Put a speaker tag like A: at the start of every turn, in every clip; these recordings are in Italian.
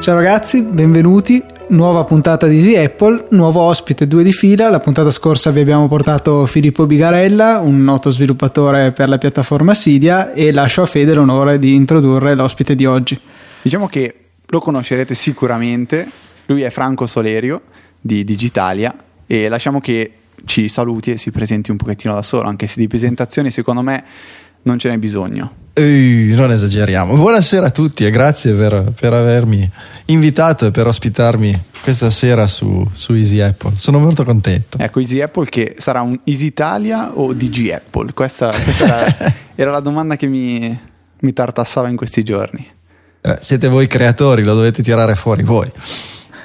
A: Ciao ragazzi, benvenuti. Nuova puntata di Easy Apple, nuovo ospite due di fila. La puntata scorsa vi abbiamo portato Filippo Bigarella, un noto sviluppatore per la piattaforma Sidia, e lascio a Fede l'onore di introdurre l'ospite di oggi.
B: Diciamo che lo conoscerete sicuramente, lui è Franco Solerio di Digitalia e lasciamo che ci saluti e si presenti un pochettino da solo, anche se di presentazioni secondo me non ce n'è bisogno.
C: Ehi, non esageriamo. Buonasera a tutti e grazie per, per, avermi invitato e per ospitarmi questa sera su, su, Easy Apple. Sono molto contento.
B: Ecco, Easy Apple che sarà un Easy Italia o DG Apple? Questa, questa era, era, la domanda che mi, mi, tartassava in questi giorni.
C: Eh, siete voi creatori, lo dovete tirare fuori voi.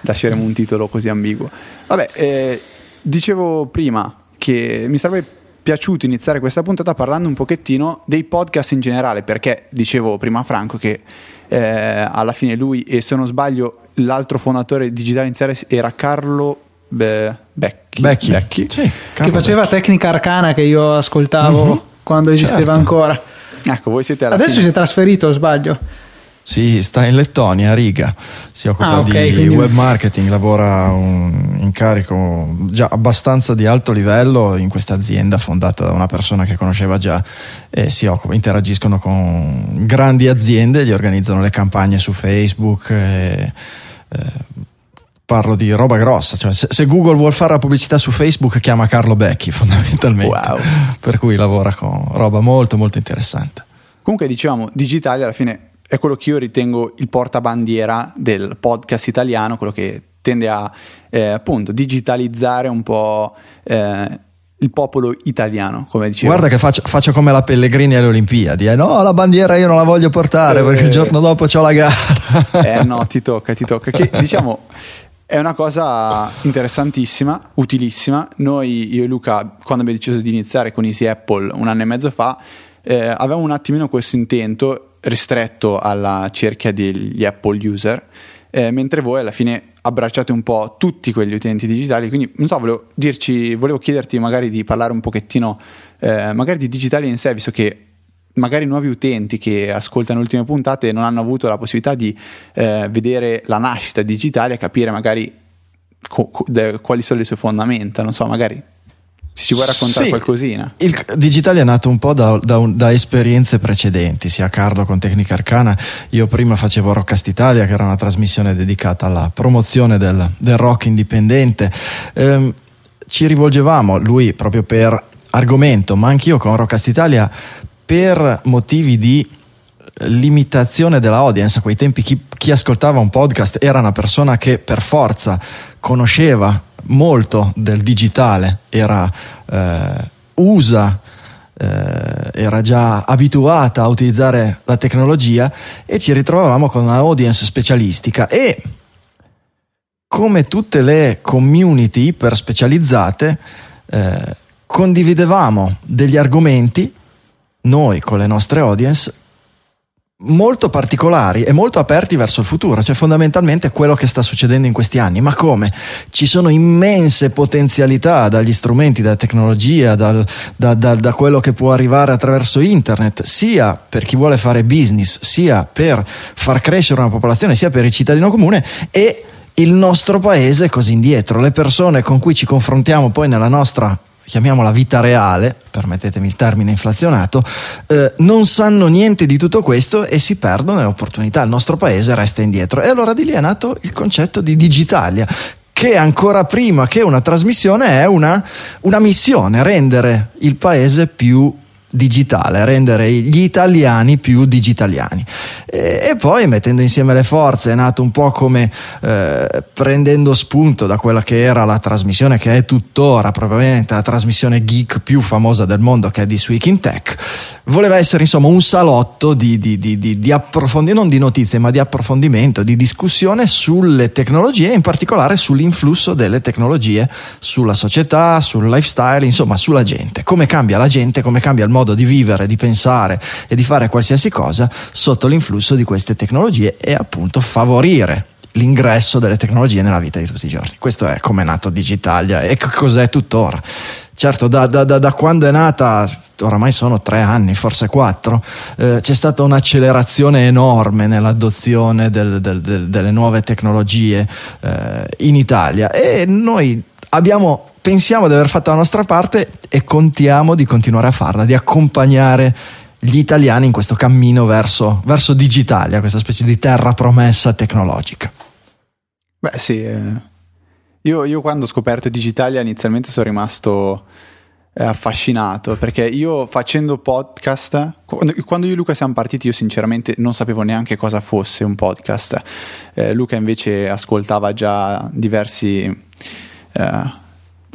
B: Lasceremo un titolo così ambiguo. Vabbè, eh, dicevo prima che mi sarebbe piaciuto iniziare questa puntata parlando un pochettino dei podcast in generale, perché dicevo prima a Franco che eh, alla fine lui e se non sbaglio l'altro fondatore di Digitale Iniziale era Carlo Be- Becchi,
C: Becchi. Becchi.
A: Sì, che faceva Becchi. tecnica arcana che io ascoltavo uh-huh. quando esisteva certo. ancora.
B: Ecco, voi siete
A: Adesso
B: fine.
A: si è trasferito, sbaglio?
C: Sì, sta in Lettonia, Riga, si occupa
A: ah, okay,
C: di
A: quindi...
C: web marketing, lavora un incarico già abbastanza di alto livello in questa azienda fondata da una persona che conosceva già e si occupa, interagiscono con grandi aziende, gli organizzano le campagne su Facebook. E, eh, parlo di roba grossa, cioè se, se, Google vuole fare la pubblicità su Facebook chiama Carlo Becchi fondamentalmente,
B: wow.
C: per cui lavora con roba molto molto interessante.
B: Comunque diciamo, digitale alla fine è quello che io ritengo il portabandiera del podcast italiano, quello che tende a eh, appunto digitalizzare un po' eh, il popolo italiano, come dicevo.
C: Guarda che faccio, faccio, come la Pellegrini alle Olimpiadi, eh? no, la bandiera io non la voglio portare eh, perché il giorno dopo c'ho la gara.
B: eh no, ti tocca, ti tocca. Che, diciamo, è una cosa interessantissima, utilissima. Noi, io e Luca, quando abbiamo deciso di iniziare con Easy Apple un anno e mezzo fa, eh, avevamo un attimino questo intento ristretto alla cerchia degli Apple user, eh, mentre voi alla fine abbracciate un po' tutti quegli utenti digitali, quindi non so, volevo, dirci, volevo chiederti magari di parlare un pochettino eh, magari di digitali in sé, visto che magari nuovi utenti che ascoltano le ultime puntate non hanno avuto la possibilità di eh, vedere la nascita digitale e capire magari co- co- de- quali sono le sue fondamenta, non so, magari ci vuoi raccontare
C: sì,
B: qualcosina?
C: Il Digitale è nato un po' da, da, da, esperienze precedenti, sia Carlo con Tecnica Arcana. Io prima facevo Rockcast Italia, che era una trasmissione dedicata alla promozione del, del rock indipendente. Ehm, ci rivolgevamo, lui proprio per argomento, ma anch'io con Rockcast Italia, per motivi di limitazione della audience. A quei tempi chi, chi ascoltava un podcast era una persona che per forza conosceva molto del digitale, era eh, usa eh, era già abituata a utilizzare la tecnologia e ci ritrovavamo con una audience specialistica. E come tutte le community iper specializzate eh, condividevamo degli argomenti noi con le nostre audience molto particolari e molto aperti verso il futuro, cioè fondamentalmente quello che sta succedendo in questi anni. Ma come? Ci sono immense potenzialità dagli strumenti, dalla tecnologia, dal, da, da, da, quello che può arrivare attraverso internet, sia per chi vuole fare business, sia per far crescere una popolazione, sia per il cittadino comune e il nostro paese è così indietro. Le persone con cui ci confrontiamo poi nella nostra chiamiamola vita reale, permettetemi il termine inflazionato, eh, non sanno niente di tutto questo e si perdono le opportunità. Il nostro paese resta indietro. E allora di lì è nato il concetto di Digitalia, che ancora prima che una trasmissione è una, una missione, rendere il paese più digitale, rendere gli italiani più digitaliani. E, e, poi mettendo insieme le forze è nato un po' come eh, prendendo spunto da quella che era la trasmissione che è tuttora probabilmente la trasmissione geek più famosa del mondo che è This Week in Tech. Voleva essere insomma un salotto di, di, di, di approfondimento, non di notizie ma di approfondimento, di discussione sulle tecnologie in particolare sull'influsso delle tecnologie sulla società, sul lifestyle, insomma sulla gente, come cambia la gente, come cambia il modo di vivere, di pensare e di fare qualsiasi cosa sotto l'influsso di queste tecnologie e appunto favorire l'ingresso delle tecnologie nella vita di tutti i giorni. Questo è come è nato Digitalia e cos'è tuttora. Certo, da, da, da, da, quando è nata, oramai sono tre anni, forse quattro, eh, c'è stata un'accelerazione enorme nell'adozione del, del, del, delle nuove tecnologie eh, in Italia e noi abbiamo, pensiamo di aver fatto la nostra parte e contiamo di continuare a farla, di accompagnare gli italiani in questo cammino verso, verso Digitalia, questa specie di terra promessa tecnologica.
B: Beh sì, eh io, io, quando ho scoperto Digitalia inizialmente sono rimasto eh, affascinato perché io facendo podcast, quando io e Luca siamo partiti io sinceramente non sapevo neanche cosa fosse un podcast. Eh, Luca invece ascoltava già diversi... Eh,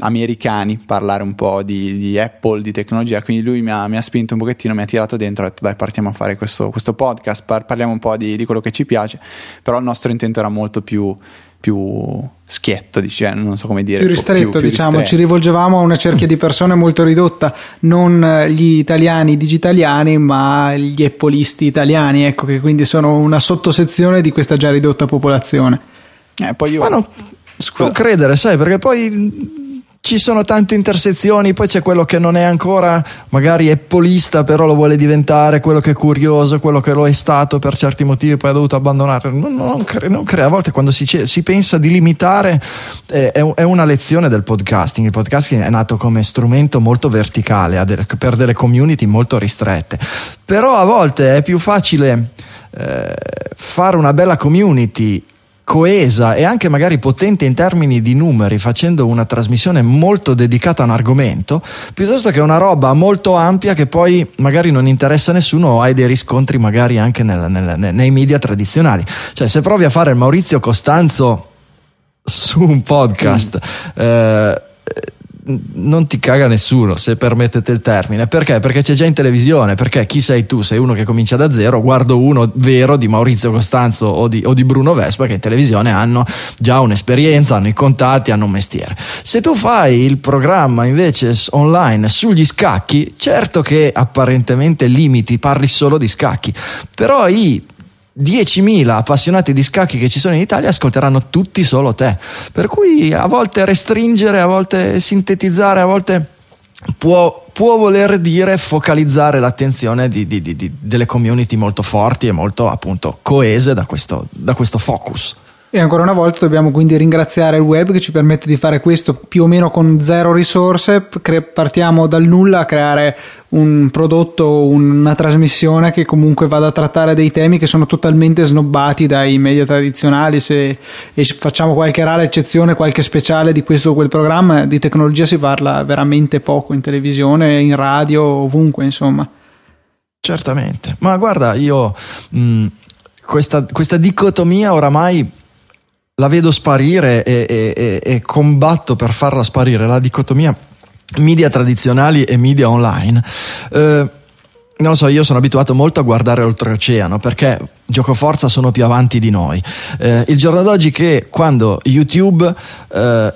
B: americani parlare un po' di, di, Apple, di tecnologia, quindi lui mi ha, mi ha, spinto un pochettino, mi ha tirato dentro, ha detto dai partiamo a fare questo, questo podcast, par- parliamo un po' di, di, quello che ci piace, però il nostro intento era molto più più schietto, cioè, non so come dire.
A: Più ristretto, più, più diciamo, ristretto. ci rivolgevamo a una cerchia di persone molto ridotta, non gli italiani digitaliani, ma gli eppolisti italiani, ecco, che quindi sono una sottosezione di questa già ridotta popolazione.
C: Eh, poi io... Ma no, Scusa. non credere, sai, perché poi ci sono tante intersezioni, poi c'è quello che non è ancora magari è polista, però lo vuole diventare, quello che è curioso, quello che lo è stato per certi motivi poi ha dovuto abbandonare. Non, non, cre- non crea, a volte quando si, si pensa di limitare eh, è, è, una lezione del podcasting. Il podcasting è nato come strumento molto verticale delle, per delle community molto ristrette, però a volte è più facile eh, fare una bella community coesa e anche magari potente in termini di numeri facendo una trasmissione molto dedicata a un argomento piuttosto che una roba molto ampia che poi magari non interessa a nessuno o hai dei riscontri magari anche nel, nel, nei media tradizionali cioè se provi a fare il Maurizio Costanzo su un podcast mm. eh, non ti caga nessuno, se permettete il termine. Perché? Perché c'è già in televisione. Perché chi sei tu? Sei uno che comincia da zero. Guardo uno vero di Maurizio Costanzo o di, o di Bruno Vespa che in televisione hanno già un'esperienza, hanno i contatti, hanno un mestiere. Se tu fai il programma invece online sugli scacchi, certo che apparentemente limiti, parli solo di scacchi, però i 10.000 appassionati di scacchi che ci sono in Italia ascolteranno tutti solo te. Per cui a volte restringere, a volte sintetizzare, a volte può, può voler dire focalizzare l'attenzione di, di, di, delle community molto forti e molto appunto coese da questo, da questo focus.
A: E ancora una volta dobbiamo quindi ringraziare il web che ci permette di fare questo più o meno con zero risorse. Partiamo dal nulla a creare un prodotto, una trasmissione che comunque vada a trattare dei temi che sono totalmente snobbati dai media tradizionali. Se facciamo qualche rara eccezione, qualche speciale di questo o quel programma, di tecnologia si parla veramente poco in televisione, in radio, ovunque, insomma.
C: Certamente, ma guarda, io mh, questa, questa dicotomia oramai la vedo sparire e, e, e, combatto per farla sparire, la dicotomia media tradizionali e media online. Eh, non lo so, io sono abituato molto a guardare oltreoceano perché gioco forza sono più avanti di noi. Eh, il giorno d'oggi che quando YouTube eh,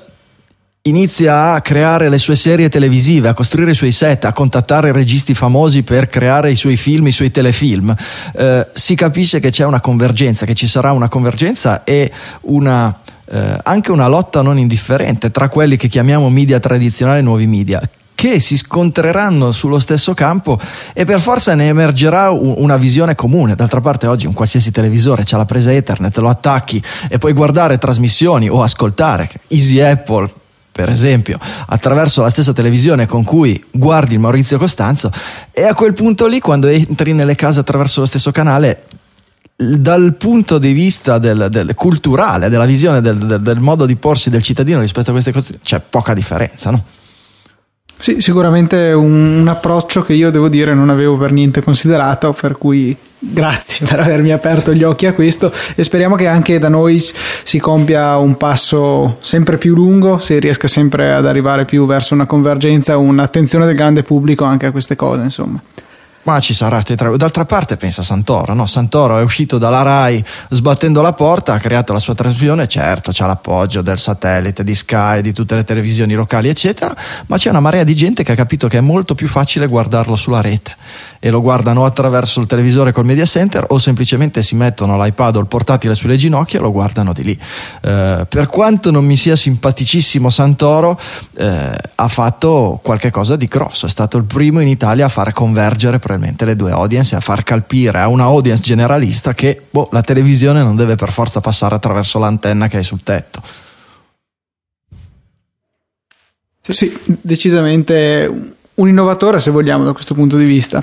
C: inizia a creare le sue serie televisive, a costruire i suoi set, a contattare registi famosi per creare i suoi film, i suoi telefilm, eh, si capisce che c'è una convergenza, che ci sarà una convergenza e una, eh, anche una lotta non indifferente tra quelli che chiamiamo media tradizionali e nuovi media che si scontreranno sullo stesso campo e per forza ne emergerà una visione comune. D'altra parte oggi un qualsiasi televisore ha la presa Ethernet, lo attacchi e puoi guardare trasmissioni o ascoltare Easy Apple, per esempio, attraverso la stessa televisione con cui guardi il Maurizio Costanzo e a quel punto lì, quando entri nelle case attraverso lo stesso canale, dal punto di vista del, del culturale, della visione del, del, del, modo di porsi del cittadino rispetto a queste cose, c'è poca differenza, no?
A: Sì, sicuramente un, un approccio che io devo dire non avevo per niente considerato, per cui grazie per avermi aperto gli occhi a questo e speriamo che anche da noi si compia un passo sempre più lungo, si riesca sempre ad arrivare più verso una convergenza, un'attenzione del grande pubblico anche a queste cose, insomma.
C: Ma ci sarà sti tre. D'altra parte pensa Santoro, no? Santoro è uscito dalla RAI sbattendo la porta, ha creato la sua trasmissione, certo c'ha l'appoggio del satellite, di Sky, di tutte le televisioni locali, eccetera, ma c'è una marea di gente che ha capito che è molto più facile guardarlo sulla rete e lo guardano attraverso il televisore col media center o semplicemente si mettono l'iPad o il portatile sulle ginocchia e lo guardano di lì. Eh, per quanto non mi sia simpaticissimo Santoro, eh, ha fatto qualche cosa di grosso, è stato il primo in Italia a far convergere probabilmente le due audience e a far capire a una audience generalista che boh, la televisione non deve per forza passare attraverso l'antenna che hai sul tetto.
A: Sì, decisamente un innovatore se vogliamo da questo punto di vista.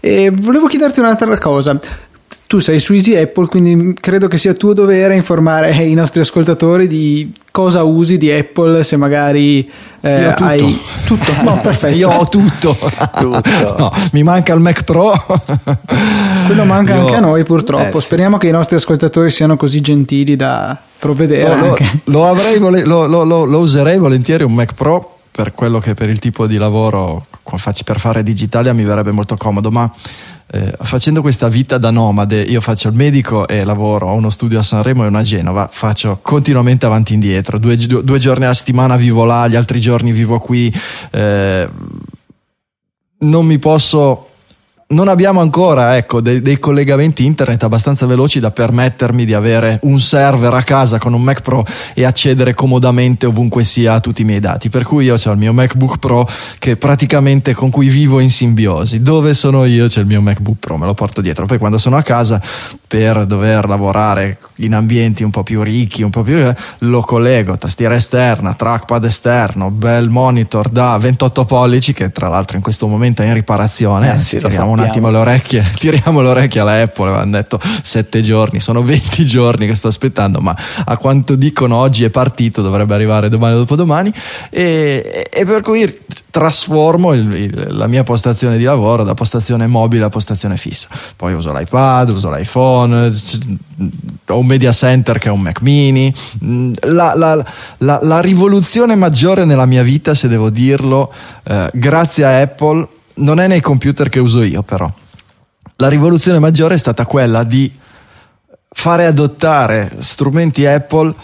A: E volevo chiederti un'altra cosa. Tu sei su Easy Apple, quindi credo che sia tuo dovere informare i nostri ascoltatori di cosa usi di Apple, se magari
C: eh, Io tutto.
A: hai tutto. No, perfetto.
C: Io ho tutto.
B: tutto.
C: No, mi manca il Mac Pro.
A: Quello manca Io... anche a noi purtroppo. Eh, sì. Speriamo che i nostri ascoltatori siano così gentili da provvedere.
C: Lo, lo, avrei, lo, lo userei volentieri un Mac Pro per quello che per il tipo di lavoro per fare digitalia mi verrebbe molto comodo, ma eh, facendo questa vita da nomade, io faccio il medico e lavoro, ho uno studio a Sanremo e una a Genova, faccio continuamente avanti e indietro, due, due, giorni alla settimana vivo là, gli altri giorni vivo qui, eh, non mi posso non abbiamo ancora ecco, dei, dei, collegamenti internet abbastanza veloci da permettermi di avere un server a casa con un Mac Pro e accedere comodamente ovunque sia a tutti i miei dati. Per cui io ho il mio MacBook Pro che praticamente con cui vivo in simbiosi. Dove sono io c'è il mio MacBook Pro, me lo porto dietro. Poi quando sono a casa per dover lavorare in ambienti un po' più ricchi, un po' più eh, lo collego, tastiera esterna, trackpad esterno, bel monitor da 28 pollici che tra l'altro in questo momento è in riparazione. Eh, sì, un attimo le orecchie, tiriamo le orecchie alla Apple, avevano detto sette giorni, sono 20 giorni che sto aspettando, ma a quanto dicono oggi è partito, dovrebbe arrivare domani o dopodomani e, e per cui trasformo il, il, la mia postazione di lavoro da postazione mobile a postazione fissa. Poi uso l'iPad, uso l'iPhone, ho un media center che è un Mac mini. La, la, la, la rivoluzione maggiore nella mia vita, se devo dirlo, eh, grazie a Apple non è nei computer che uso io però. La rivoluzione maggiore è stata quella di fare adottare strumenti Apple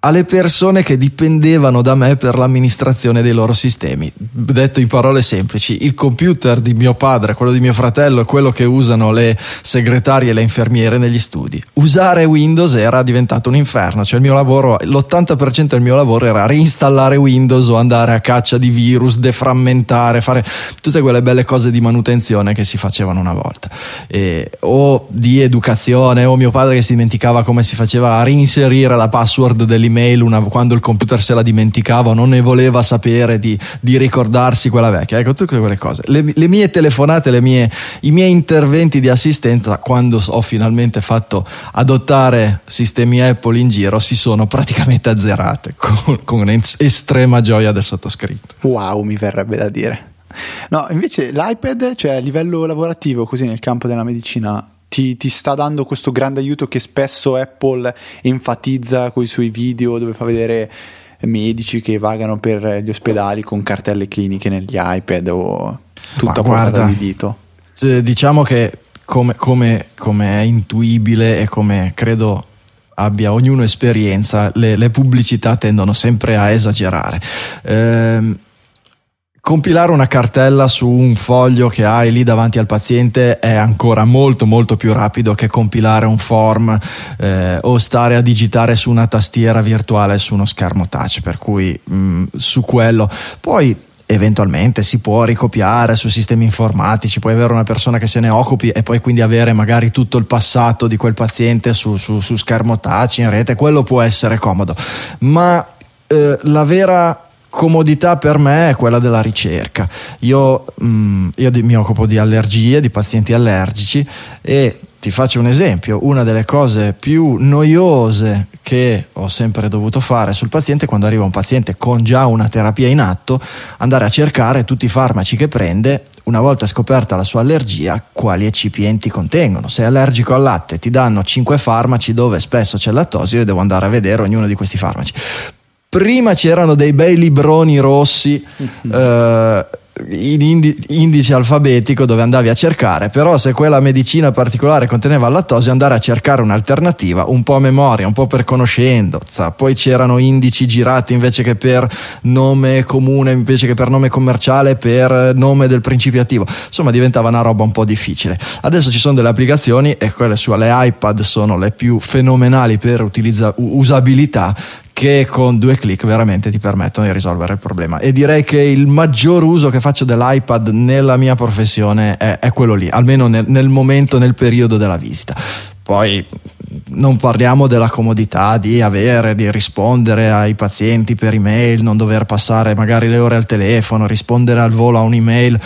C: alle persone che dipendevano da me per l'amministrazione dei loro sistemi. Detto in parole semplici, il computer di mio padre, quello di mio fratello, è quello che usano le segretarie e le infermiere negli studi. Usare Windows era diventato un inferno, cioè il mio lavoro, l'80% del mio lavoro era reinstallare Windows o andare a caccia di virus, deframmentare, fare tutte quelle belle cose di manutenzione che si facevano una volta. E, o di educazione, o mio padre che si dimenticava come si faceva a reinserire la password dell'email l'email una, quando il computer se la dimenticava o non ne voleva sapere di, di, ricordarsi quella vecchia. Ecco, tutte quelle cose. Le, le mie telefonate, le mie, i miei interventi di assistenza, quando ho finalmente fatto adottare sistemi Apple in giro, si sono praticamente azzerate con, con estrema gioia del sottoscritto.
B: Wow, mi verrebbe da dire. No, invece l'iPad, cioè a livello lavorativo, così nel campo della medicina, ti, ti, sta dando questo grande aiuto che spesso Apple enfatizza con i suoi video dove fa vedere medici che vagano per gli ospedali con cartelle cliniche negli iPad o tutta guarda di dito.
C: Diciamo che come, come, come, è intuibile e come credo abbia ognuno esperienza, le, le pubblicità tendono sempre a esagerare. Ehm, compilare una cartella su un foglio che hai lì davanti al paziente è ancora molto molto più rapido che compilare un form eh, o stare a digitare su una tastiera virtuale su uno schermo touch. Per cui mh, mm, su quello. Poi eventualmente si può ricopiare su sistemi informatici, puoi avere una persona che se ne occupi e poi quindi avere magari tutto il passato di quel paziente su, su, su schermo touch in rete, quello può essere comodo, ma eh, la vera comodità per me è quella della ricerca. Io, mh, mm, io mi occupo di allergie, di pazienti allergici e ti faccio un esempio, una delle cose più noiose che ho sempre dovuto fare sul paziente quando arriva un paziente con già una terapia in atto, andare a cercare tutti i farmaci che prende, una volta scoperta la sua allergia, quali eccipienti contengono. Se è allergico al latte ti danno 5 farmaci dove spesso c'è lattosio e devo andare a vedere ognuno di questi farmaci. Prima c'erano dei bei libroni rossi. Eh, in indi- indice alfabetico dove andavi a cercare, però se quella medicina particolare conteneva lattosio andare a cercare un'alternativa, un po' a memoria, un po' per conoscenza, poi c'erano indici girati invece che per nome comune, invece che per nome commerciale, per nome del principio attivo, insomma diventava una roba un po' difficile. Adesso ci sono delle applicazioni e quelle sulle iPad sono le più fenomenali per utilizza- usabilità che con due clic veramente ti permettono di risolvere il problema. E direi che il maggior uso che faccio dell'iPad nella mia professione è, è quello lì, almeno nel, nel momento, nel periodo della visita. Poi non parliamo della comodità di avere, di rispondere ai pazienti per email, non dover passare magari le ore al telefono, rispondere al volo a un'email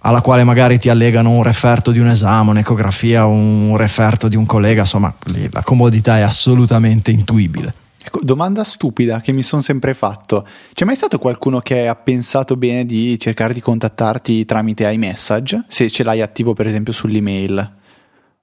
C: alla quale magari ti allegano un referto di un esame, un'ecografia, un referto di un collega, insomma la comodità è assolutamente intuibile.
B: Ecco, domanda stupida che mi sono sempre fatto. C'è mai stato qualcuno che ha pensato bene di cercare di contattarti tramite iMessage? Se ce l'hai attivo per esempio sull'email?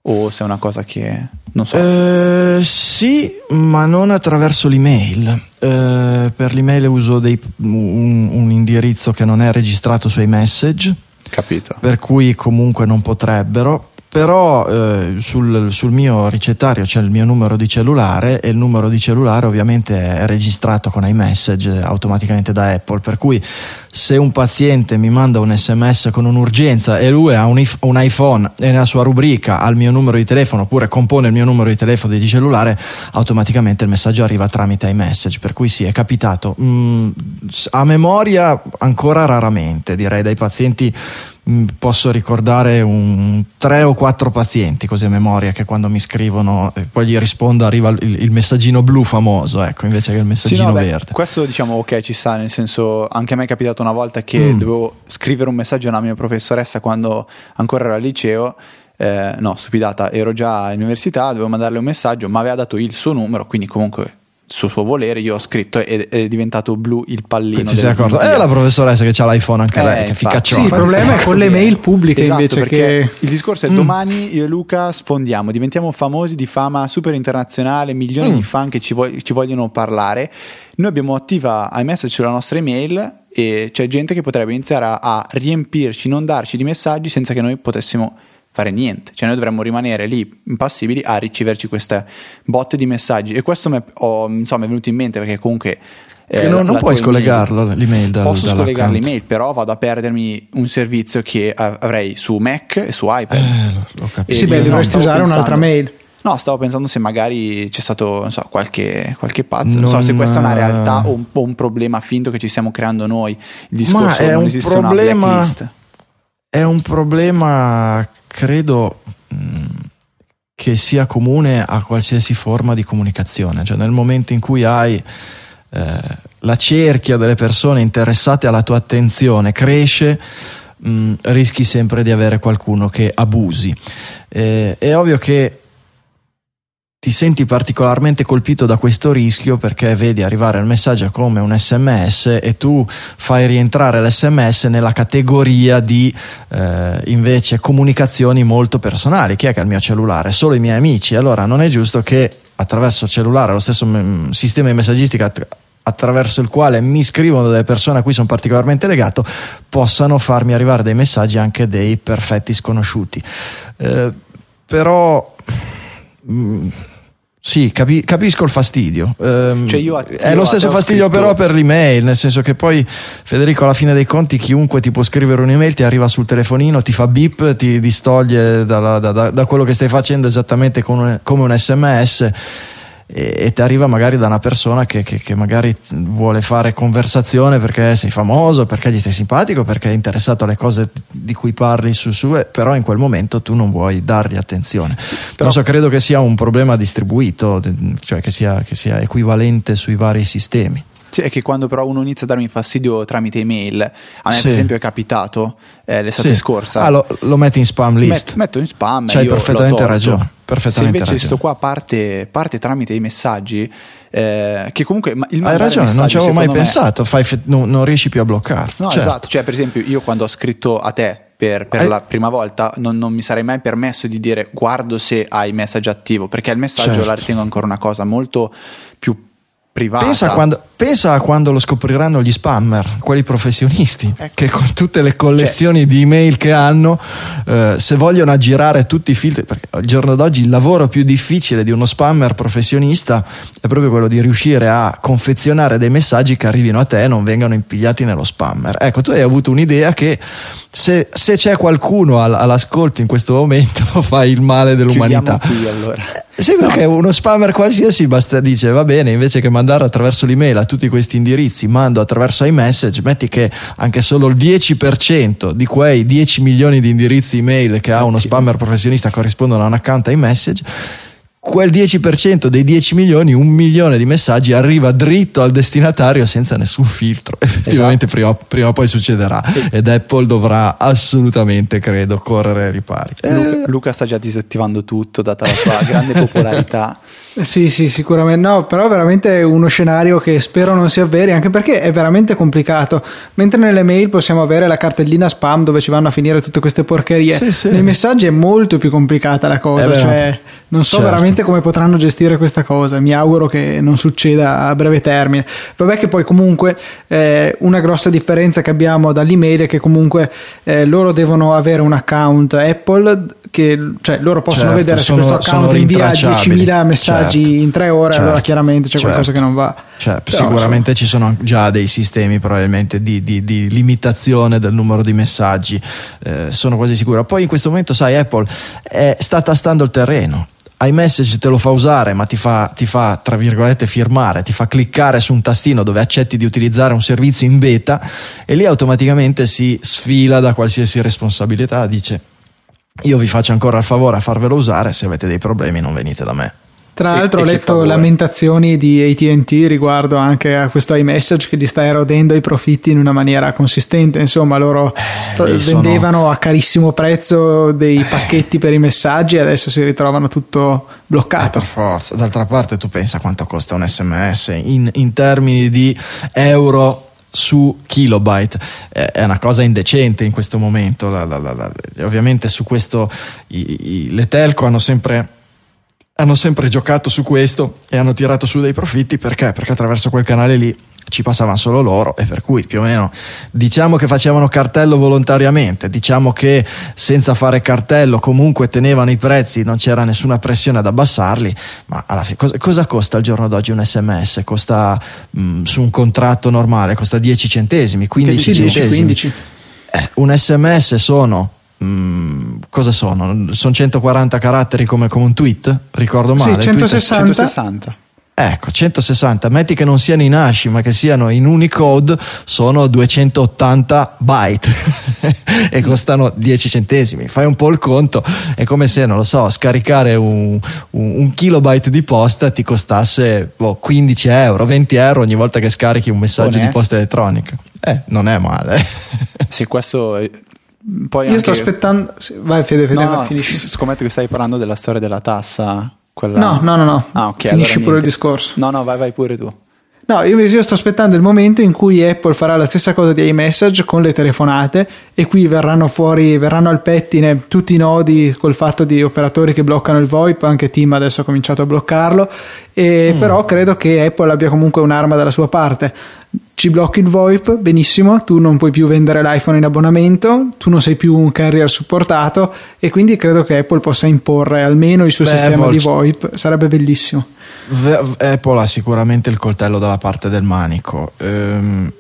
B: O se è una cosa che non so.
C: Eh, sì, ma non attraverso l'email. Eh, per l'email uso dei, un, un indirizzo che non è registrato su iMessage.
B: Capito.
C: Per cui comunque non potrebbero però eh, sul, sul, mio ricettario c'è il mio numero di cellulare e il numero di cellulare ovviamente è registrato con iMessage automaticamente da Apple, per cui se un paziente mi manda un sms con un'urgenza e lui ha un, un iPhone e nella sua rubrica ha il mio numero di telefono oppure compone il mio numero di telefono di cellulare, automaticamente il messaggio arriva tramite iMessage, per cui sì, è capitato. Mm, a memoria ancora raramente, direi dai pazienti posso ricordare un, tre o quattro pazienti così a memoria che quando mi scrivono e poi gli rispondo arriva il, il, messaggino blu famoso ecco invece che il messaggino sì, no, verde
B: beh, questo diciamo ok ci sta nel senso anche a me è capitato una volta che mm. dovevo scrivere un messaggio alla mia professoressa quando ancora ero al liceo eh, no stupidata ero già all'università dovevo mandarle un messaggio ma aveva dato il suo numero quindi comunque su suo volere io ho scritto ed è diventato blu il pallino
C: ti sei accorto. è la professoressa che ha l'iPhone anche eh, lei che
A: ficaccione sì il problema è con le mail pubbliche esatto, invece che
B: il discorso è mm. domani io e Luca sfondiamo diventiamo famosi di fama super internazionale milioni mm. di fan che ci, vog- ci, vogliono parlare. Noi abbiamo attiva iMessage sulla nostra email e c'è gente che potrebbe iniziare a, a riempirci non darci di messaggi senza che noi potessimo fare niente, cioè noi dovremmo rimanere lì impassibili a riceverci queste botte di messaggi e questo mi è venuto in mente perché comunque
C: eh, non, non puoi scollegarlo email. l'email
B: dal, posso scollegare l'email però vado a perdermi un servizio che avrei su Mac e su iPad
C: eh, lo, lo
A: sì beh dovresti usare pensando, un'altra mail
B: No, stavo pensando se magari c'è stato, non so, qualche, qualche pazzo. Non, non, so se questa è una realtà o un, o un, problema finto che ci stiamo creando noi. Il discorso Ma è non un problema
C: è un problema, credo, mm, che sia comune a qualsiasi forma di comunicazione. Cioè nel momento in cui hai eh, la cerchia delle persone interessate alla tua attenzione cresce, mh, mm, rischi sempre di avere qualcuno che abusi. Eh, è ovvio che ti senti particolarmente colpito da questo rischio perché vedi arrivare il messaggio come un sms e tu fai rientrare l'sms nella categoria di eh, invece comunicazioni molto personali. Chi è che ha il mio cellulare? Solo i miei amici. Allora non è giusto che attraverso cellulare, lo stesso me- sistema di messaggistica attraverso il quale mi scrivono delle persone a cui sono particolarmente legato, possano farmi arrivare dei messaggi anche dei perfetti sconosciuti. Eh, però... Mh, sì, capi- capisco il fastidio. Um, cioè io, io è lo stesso fastidio scritto... però per l'email, nel senso che poi Federico alla fine dei conti chiunque ti può scrivere un'email, ti arriva sul telefonino, ti fa beep, ti distoglie da, da, da, da quello che stai facendo esattamente come un sms e, e ti arriva magari da una persona che, che, che, magari vuole fare conversazione perché sei famoso, perché gli stai simpatico, perché è interessato alle cose di cui parli su su, però in quel momento tu non vuoi dargli attenzione. Però so, credo che sia un problema distribuito, cioè che sia, che sia equivalente sui vari sistemi.
B: Cioè, è che quando però uno inizia a darmi fastidio tramite email, a me sì. per esempio è capitato eh, l'estate sì. scorsa.
C: Ah, lo, lo, metti in spam list.
B: Met, metto in spam.
C: C'hai perfettamente ragione. Perfettamente
B: Se invece sto qua parte, parte tramite i messaggi, eh, che comunque il
C: Hai ragione, non ci avevo mai pensato, Fai, non, non, riesci più a bloccare.
B: No, certo. esatto, cioè per esempio io quando ho scritto a te per, per la prima volta non, non, mi sarei mai permesso di dire guardo se hai messaggio attivo, perché il messaggio certo. la ritengo ancora una cosa molto privata.
C: Pensa a, quando, pensa a quando lo scopriranno gli spammer, quelli professionisti,
B: Ecco.
C: che con tutte le collezioni
B: Cioè
C: di email che hanno, eh, se vogliono aggirare tutti i filtri, perché al giorno d'oggi il lavoro più difficile di uno spammer professionista è proprio quello di riuscire a confezionare dei messaggi che arrivino a te e non vengano impigliati nello spammer. Ecco, tu hai avuto un'idea che se, se c'è qualcuno all- all'ascolto in questo momento fa il male dell'umanità.
B: Chiudiamo qui allora.
C: Sì, perché uno spammer qualsiasi basta dice va bene, invece che mandare attraverso l'email a tutti questi indirizzi, mando attraverso iMessage, metti che anche solo il 10% di quei 10 milioni di indirizzi email che ha uno spammer professionista corrispondono a un account iMessage. Quel 10% dei 10 milioni, un milione di messaggi arriva dritto al destinatario senza nessun filtro. Effettivamente prima, prima o poi succederà ed Apple dovrà assolutamente, credo, correre ai ripari.
B: Luca, Luca sta già disattivando tutto, data la sua grande popolarità.
A: Sì, sì, sicuramente no, però veramente è uno scenario che spero non si avveri, anche perché è veramente complicato. Mentre nelle mail possiamo avere la cartellina spam dove ci vanno a finire tutte queste porcherie,
C: Sì, sì.
A: nei messaggi è molto più complicata la cosa,
C: Eh
A: cioè non so
C: certo.
A: veramente come potranno gestire questa cosa, mi auguro che non succeda a breve termine. Vabbè che poi comunque eh, una grossa differenza che abbiamo dall'email è che comunque eh, loro devono avere un account Apple che cioè loro possono
C: Certo,
A: vedere se
C: sono-
A: questo account invia
C: rintracciabili.
A: 10.000 messaggi
C: Certo,
A: in tre ore, allora
C: certo,
A: chiaramente c'è qualcosa
C: certo.
A: che non va.
C: Cioè,
A: Però,
C: sicuramente ci sono già dei sistemi probabilmente di, di- di limitazione del numero di messaggi, eh, sono quasi sicuro. Poi in questo momento, sai, Apple eh, sta tastando il terreno. iMessage te lo fa usare, ma ti fa, ti fa, tra virgolette, firmare, ti fa cliccare su un tastino dove accetti di utilizzare un servizio in beta e lì automaticamente si sfila da qualsiasi responsabilità, dice io vi faccio ancora il favore a farvelo usare, se avete dei problemi non venite da me.
A: Tra l'altro ho letto lamentazioni di ATT riguardo anche a questo iMessage che gli sta erodendo i profitti in una maniera consistente. Insomma, loro sta-
C: lì sono-
A: vendevano a carissimo prezzo dei pacchetti per i messaggi e adesso si ritrovano tutto
C: Eh,
A: bloccato.
C: per forza, d'altra parte tu pensa quanto costa un sms in, in termini di euro su kilobyte. Eh, è una cosa indecente in questo momento. La- la- la- ovviamente su questo i- i- le telco hanno sempre hanno sempre giocato su questo e hanno tirato su dei profitti perché? Perché attraverso quel canale lì ci passavano solo loro e per cui più o meno diciamo che facevano cartello volontariamente, diciamo che senza fare cartello comunque tenevano i prezzi, non c'era nessuna pressione ad abbassarli, ma alla fine cosa, cosa costa al giorno d'oggi un sms? Costa mh, su un contratto normale, costa 10 centesimi, 15
A: 15,
C: centesimi.
A: 15.
C: Eh, un sms sono mm, cosa sono? Sono 140 caratteri come, come un tweet? Ricordo male.
A: Sì,
C: Il tweet è-
A: 160.
B: 160.
C: Ecco, 160, metti che non siano in hash ma che siano in Unicode, sono 280 byte e costano 10 centesimi. Fai un po' il conto, è come se, non lo so, scaricare un, un- un kilobyte di posta ti costasse boh, 15 euro, 20 euro ogni volta che scarichi un messaggio di
B: Onesto.
C: posta elettronica. Eh, non è male.
B: Sì, questo poi
A: Io
B: anche...
A: sto aspettando. Vai, Fede, Fede,
B: No, no,
A: finisci.
B: scommetto che stai parlando della storia della tassa. Quella...
A: No, no, no, no.
B: Ah, ok.
A: Finisci
B: allora
A: pure il discorso.
B: No, no, vai, vai pure tu.
A: No, io, io sto aspettando il momento in cui Apple farà la stessa cosa di iMessage con le telefonate e qui verranno fuori, verranno al pettine tutti i nodi col fatto di operatori che bloccano il VoIP, anche Tim adesso ha cominciato a bloccarlo, e però credo che Apple abbia comunque un'arma dalla sua parte. Ci blocchi il VoIP, benissimo, tu non puoi più vendere l'iPhone in abbonamento, tu non sei più un carrier supportato e quindi credo che Apple possa imporre almeno il suo
C: Beh,
A: sistema di
C: Volc-
A: VoIP, sarebbe bellissimo.
C: Apple ha sicuramente il coltello dalla parte del manico. Ehm,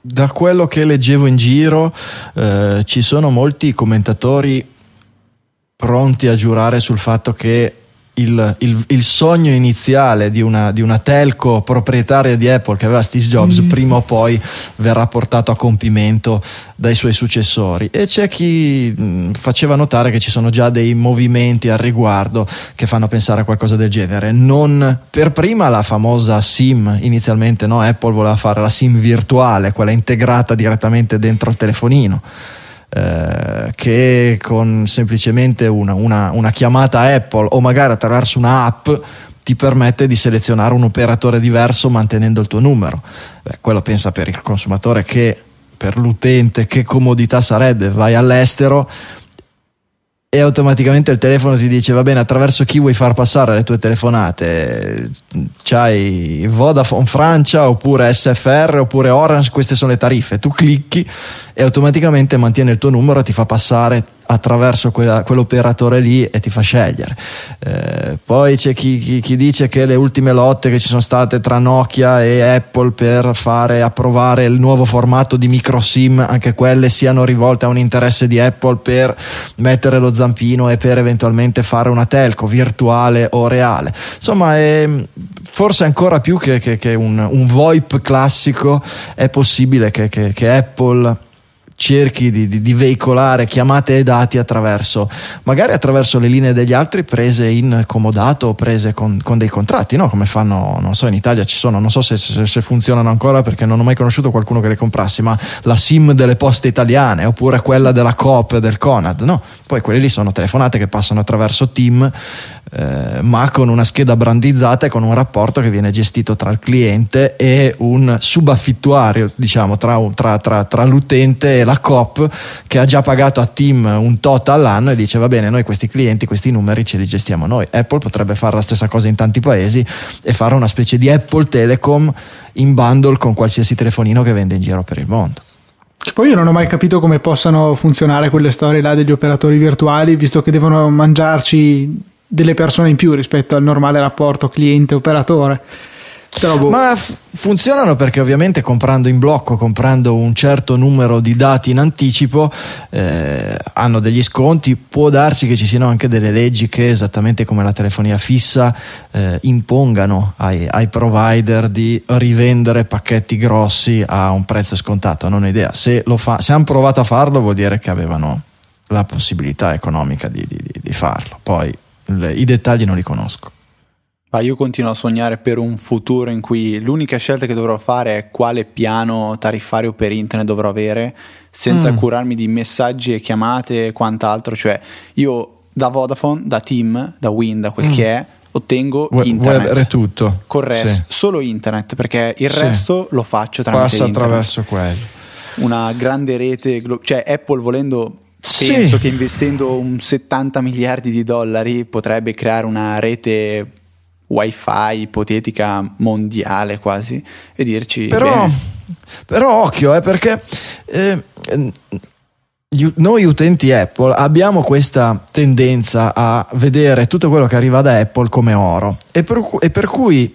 C: da quello che leggevo in giro, eh, ci sono molti commentatori pronti a giurare sul fatto che il, il- il sogno iniziale di una, di una telco proprietaria di Apple che aveva Steve Jobs prima o poi verrà portato a compimento dai suoi successori. E c'è chi mh, faceva notare che ci sono già dei movimenti al riguardo che fanno pensare a qualcosa del genere. Non per prima la famosa SIM inizialmente no? Apple voleva fare la SIM virtuale quella integrata direttamente dentro il telefonino eh, che con semplicemente una, una- una chiamata Apple o magari attraverso un'app ti permette di selezionare un operatore diverso mantenendo il tuo numero. Beh, quello pensa per il consumatore che per l'utente che comodità sarebbe, vai all'estero e automaticamente il telefono ti dice va bene attraverso chi vuoi far passare le tue telefonate? C'hai Vodafone Francia oppure SFR oppure Orange? Queste sono le tariffe. Tu clicchi e automaticamente mantiene il tuo numero e ti fa passare attraverso quella, quell'operatore lì e ti fa scegliere. Eh, poi c'è chi, chi, chi, dice che le ultime lotte che ci sono state tra Nokia e Apple per fare approvare il nuovo formato di micro SIM, anche quelle siano rivolte a un interesse di Apple per mettere lo zampino e per eventualmente fare una telco virtuale o reale. Insomma, è, forse ancora più che, che, che un, un, VoIP classico è possibile che, che Apple cerchi di, di, di, veicolare chiamate e dati attraverso, magari attraverso le linee degli altri prese in comodato o prese con, con dei contratti, no? come fanno, non so, in Italia ci sono, non so se, se, se, funzionano ancora perché non ho mai conosciuto qualcuno che le comprassi, ma la SIM delle poste italiane oppure quella della Coop del Conad, no? Poi quelle lì sono telefonate che passano attraverso Team eh, ma con una scheda brandizzata e con un rapporto che viene gestito tra il cliente e un subaffittuario, diciamo, tra, tra, tra, tra l'utente e la COP che ha già pagato a Team un tot all'anno e dice va bene, noi questi clienti, questi numeri ce li gestiamo noi. Apple potrebbe fare la stessa cosa in tanti paesi e fare una specie di Apple Telecom in bundle con qualsiasi telefonino che vende in giro per il mondo.
A: Poi io non ho mai capito come possano funzionare quelle storie là degli operatori virtuali, visto che devono mangiarci delle persone in più rispetto al normale rapporto cliente-operatore.
C: Boh. Ma f- funzionano perché ovviamente comprando in blocco, comprando un certo numero di dati in anticipo, eh, hanno degli sconti. Può darsi che ci siano anche delle leggi che, esattamente come la telefonia fissa, eh, impongano ai, ai, provider di rivendere pacchetti grossi a un prezzo scontato. Non ho idea. Se, fa- se hanno provato a farlo, vuol dire che avevano la possibilità economica di, di, di farlo. Poi i dettagli non li conosco.
B: Ma io continuo a sognare per un futuro in cui l'unica scelta che dovrò fare è quale piano tariffario per internet dovrò avere, senza mm. curarmi di messaggi e chiamate e quant'altro. Cioè, io da Vodafone, da Team, da Wind, da quel mm. che è, ottengo
C: vuoi,
B: internet.
C: Vuoi avere tutto.
B: Corretto, sì. solo internet, perché il sì. resto lo faccio tramite
C: Passa
B: internet.
C: attraverso quello.
B: Una grande rete, glo- cioè Apple volendo Penso sì. che investendo un 70 miliardi di dollari potrebbe creare una rete wifi ipotetica mondiale quasi e dirci...
C: Però, però occhio, eh, perché... Eh, noi utenti Apple abbiamo questa tendenza a vedere tutto quello che arriva da Apple come oro e per, e per cui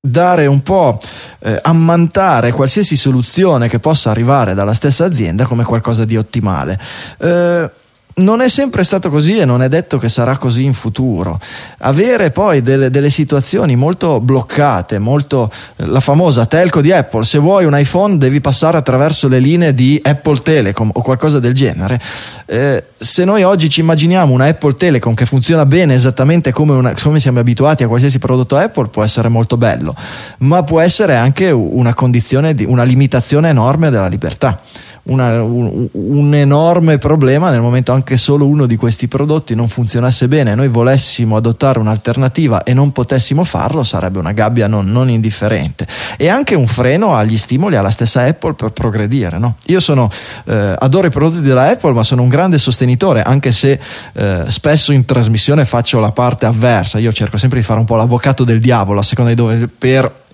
C: dare un po' eh, ammantare qualsiasi soluzione che possa arrivare dalla stessa azienda come qualcosa di ottimale. Eh, non è sempre stato così e non è detto che sarà così in futuro. Avere poi delle, delle situazioni molto bloccate, molto la famosa telco di Apple, se vuoi un iPhone devi passare attraverso le linee di Apple Telecom o qualcosa del genere. Eh, se noi oggi ci immaginiamo una Apple Telecom che funziona bene esattamente come, una, come siamo abituati a qualsiasi prodotto Apple, può essere molto bello, ma può essere anche una condizione di una limitazione enorme della libertà una, un, un, enorme problema nel momento anche solo uno di questi prodotti non funzionasse bene. E noi volessimo adottare un'alternativa e non potessimo farlo sarebbe una gabbia non, non indifferente. E anche un freno agli stimoli alla stessa Apple per progredire no? io sono, eh, adoro i prodotti della Apple ma sono un grande sostenitore anche se eh, spesso in trasmissione faccio la parte avversa. Io cerco sempre di fare un po' l'avvocato del diavolo a seconda di dove per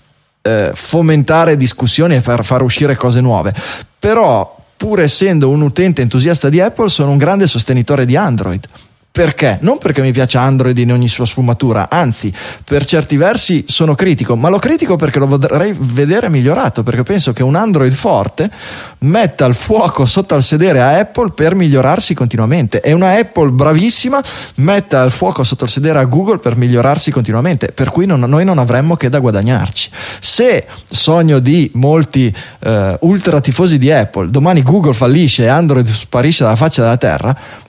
C: eh, fomentare discussioni e per far uscire cose nuove. Però pur essendo un utente entusiasta di Apple, sono un grande sostenitore di Android. Perché? Non perché mi piace Android in ogni sua sfumatura, anzi, per certi versi sono critico, ma lo critico perché lo vorrei vedere migliorato, perché penso che un Android forte metta il fuoco sotto al sedere a Apple per migliorarsi continuamente e una Apple bravissima metta il fuoco sotto il sedere a Google per migliorarsi continuamente, per cui non, noi non avremmo che da guadagnarci. Se sogno di molti eh, ultra tifosi di Apple, domani Google fallisce e Android sparisce dalla faccia della terra,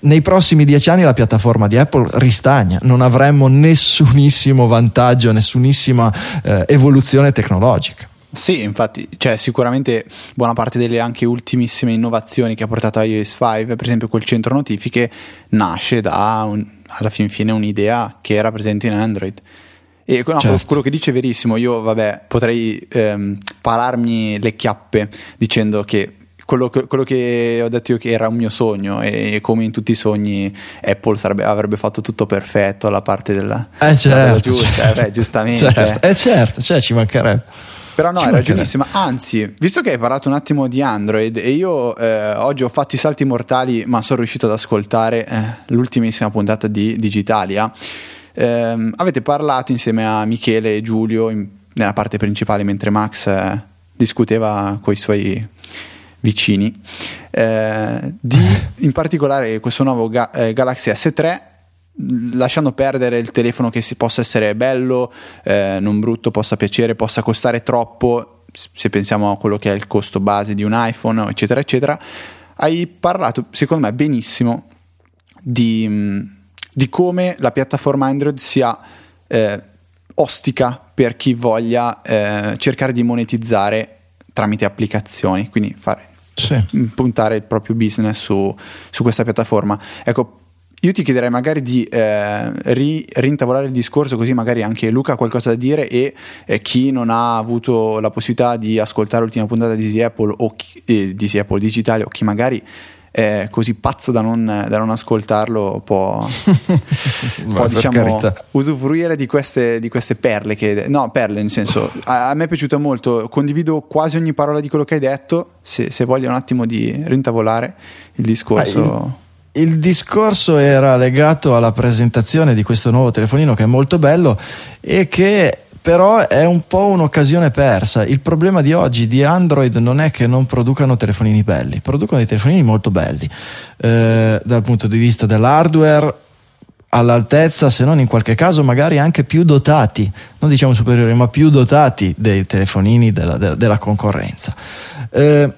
C: nei prossimi dieci anni la piattaforma di Apple ristagna, non avremmo nessunissimo vantaggio, nessunissima eh, evoluzione tecnologica.
B: Sì, infatti, cioè, sicuramente buona parte delle anche ultimissime innovazioni che ha portato iOS 5, per esempio quel centro notifiche, nasce da un, alla fin fine un'idea che era presente in Android. E no, certo. quello che dice è verissimo, io vabbè potrei ehm, pararmi le chiappe dicendo che quello, quello, che ho detto io che era un mio sogno e come in tutti i sogni Apple sarebbe, avrebbe fatto tutto perfetto alla parte della...
C: Eh certo,
B: giusta,
C: certo.
B: Beh, giustamente.
C: Certo, eh certo, cioè ci mancherebbe.
B: Però no, hai ragionissima. Anzi, visto che hai parlato un attimo di Android e io eh, oggi ho fatto i salti mortali, ma sono riuscito ad ascoltare eh, l'ultimissima puntata di Digitalia, ehm, avete parlato insieme a Michele e Giulio in, nella parte principale mentre Max eh, discuteva con i suoi vicini eh, di in particolare questo nuovo ga- eh, Galaxy S3 lasciando perdere il telefono che possa essere bello, eh, non brutto, possa piacere, possa costare troppo, se pensiamo a quello che è il costo base di un iPhone, eccetera, eccetera, hai parlato, secondo me, benissimo di, di come la piattaforma Android sia eh, ostica per chi voglia eh, cercare di monetizzare tramite applicazioni, quindi fare, sì. puntare il proprio business su, su questa piattaforma. Ecco, io ti chiederei magari di eh, ri, rintavolare il discorso così magari anche Luca ha qualcosa da dire e eh, chi non ha avuto la possibilità di ascoltare l'ultima puntata di Easy Apple o chi, eh, di Easy Apple Digitale o chi magari è così pazzo da non, da non ascoltarlo può, può diciamo, usufruire di queste, di queste, perle che, no perle nel senso a, a, me è piaciuto molto condivido quasi ogni parola di quello che hai detto se, se voglio un attimo di rintavolare il discorso.
C: Il discorso era legato alla presentazione di questo nuovo telefonino che è molto bello e che però è un po' un'occasione persa. Il problema di oggi di Android non è che non producano telefonini belli, producono dei telefonini molto belli eh, dal punto di vista dell'hardware all'altezza, se non in qualche caso magari anche più dotati, non diciamo superiori, ma più dotati dei telefonini della, della, della concorrenza. Eh,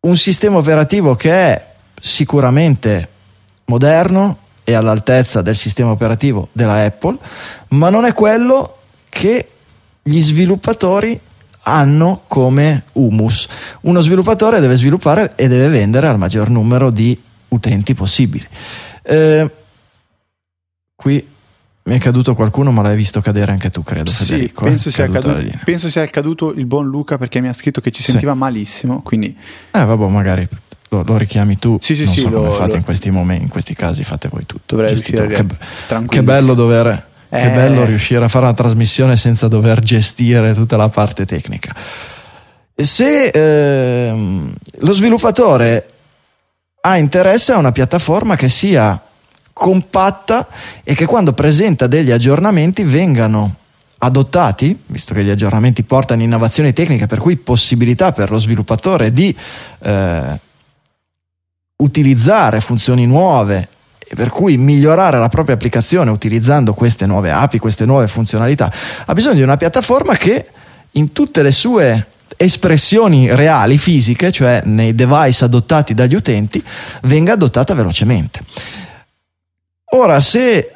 C: un sistema operativo che è sicuramente moderno e all'altezza del sistema operativo della Apple, ma non è quello che gli sviluppatori hanno come humus. Uno sviluppatore deve sviluppare e deve vendere al maggior numero di utenti possibili. Eh, qui mi è caduto qualcuno, ma l'hai visto cadere anche tu, credo.
B: Sì,
C: Federico,
B: penso, eh? sia caduto, penso, sia caduto, il buon Luca perché mi ha scritto che ci sentiva sì. malissimo. Quindi...
C: Eh, vabbè, magari lo, lo, richiami tu.
B: Sì, sì,
C: non
B: sì,
C: so
B: lo,
C: come fate
B: lo...
C: in questi momenti, in questi casi fate voi tutto.
B: Dovrei riuscire
C: che, che bello dover eh... che bello riuscire a fare una trasmissione senza dover gestire tutta la parte tecnica. Se ehm, lo sviluppatore ha interesse a una piattaforma che sia compatta e che quando presenta degli aggiornamenti vengano adottati, visto che gli aggiornamenti portano innovazioni tecniche, per cui possibilità per lo sviluppatore di eh, utilizzare funzioni nuove per cui migliorare la propria applicazione utilizzando queste nuove API, queste nuove funzionalità, ha bisogno di una piattaforma che in tutte le sue espressioni reali, fisiche, cioè nei device adottati dagli utenti, venga adottata velocemente. Ora, se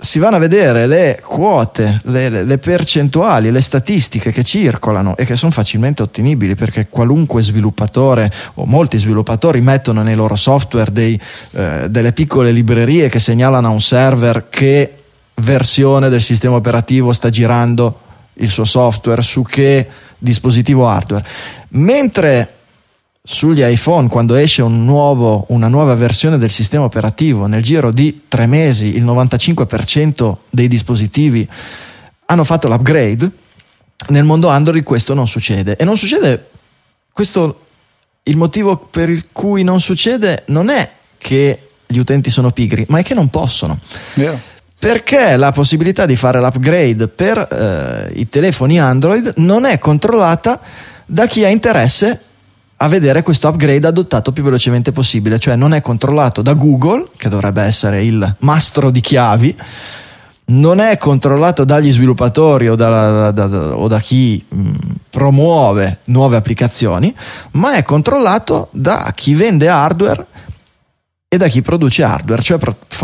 C: si vanno a vedere le quote, le, le, percentuali, le statistiche che circolano e che sono facilmente ottenibili perché qualunque sviluppatore o molti sviluppatori mettono nei loro software dei, eh, delle piccole librerie che segnalano a un server che versione del sistema operativo sta girando il suo software, su che dispositivo hardware. Mentre sugli iPhone quando esce un nuovo, una nuova versione del sistema operativo. Nel giro di tre mesi il 95% dei dispositivi hanno fatto l'upgrade. Nel mondo Android questo non succede. E non succede questo il motivo per il cui non succede non è che gli utenti sono pigri ma è che non possono.
B: Yeah.
C: perché la possibilità di fare l'upgrade per eh, i telefoni Android non è controllata da chi ha interesse a vedere questo upgrade adottato più velocemente possibile, cioè non è controllato da Google, che dovrebbe essere il mastro di chiavi, non è controllato dagli sviluppatori o da, da, da, o da chi mh, promuove nuove applicazioni, ma è controllato da chi vende hardware e da chi produce hardware, cioè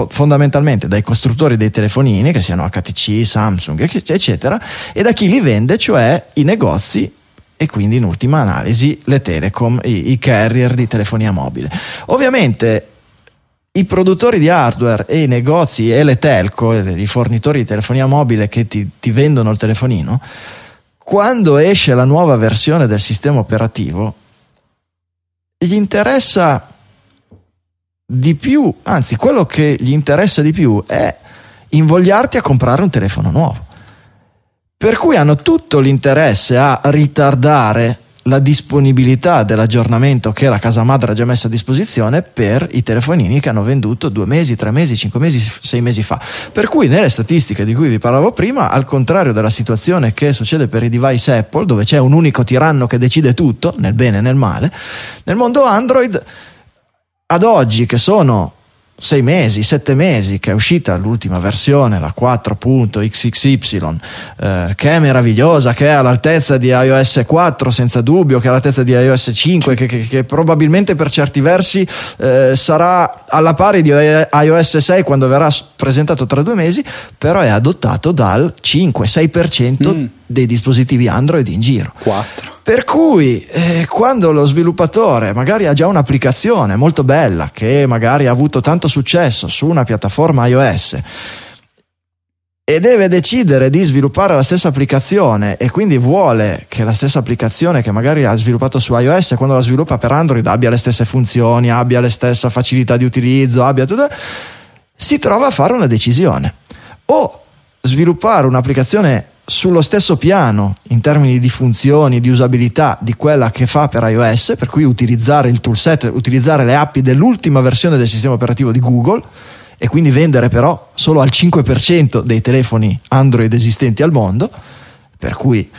C: fondamentalmente dai costruttori dei telefonini, che siano HTC, Samsung, eccetera, e da chi li vende, cioè i negozi e quindi in ultima analisi le telecom, i, i carrier di telefonia mobile. Ovviamente i produttori di hardware e i negozi e le telco, i fornitori di telefonia mobile che ti, ti, vendono il telefonino, quando esce la nuova versione del sistema operativo, gli interessa di più, anzi quello che gli interessa di più è invogliarti a comprare un telefono nuovo. Per cui hanno tutto l'interesse a ritardare la disponibilità dell'aggiornamento che la casa madre ha già messo a disposizione per i telefonini che hanno venduto due mesi, tre mesi, cinque mesi, sei mesi fa. Per cui nelle statistiche di cui vi parlavo prima, al contrario della situazione che succede per i device Apple, dove c'è un unico tiranno che decide tutto, nel bene e nel male, nel mondo Android, ad oggi che sono sei mesi, sette mesi che è uscita l'ultima versione, la 4.xxy, eh, che è meravigliosa, che è all'altezza di iOS 4 senza dubbio, che è all'altezza di iOS 5, che, che, che probabilmente per certi versi eh, sarà alla pari di iOS 6 quando verrà presentato tra due mesi, però è adottato dal 5-6% mm. Dei dispositivi Android in giro.
B: 4.
C: Per cui eh, quando lo sviluppatore magari ha già un'applicazione molto bella che magari ha avuto tanto successo su una piattaforma iOS e deve decidere di sviluppare la stessa applicazione e quindi vuole che la stessa applicazione che magari ha sviluppato su iOS quando la sviluppa per Android abbia le stesse funzioni, abbia le stesse facilità di utilizzo, abbia tutto, si trova a fare una decisione. O sviluppare un'applicazione sullo stesso piano in termini di funzioni, di usabilità di quella che fa per iOS, per cui utilizzare il toolset, utilizzare le app dell'ultima versione del sistema operativo di Google e quindi vendere però solo al 5% dei telefoni Android esistenti al mondo, per cui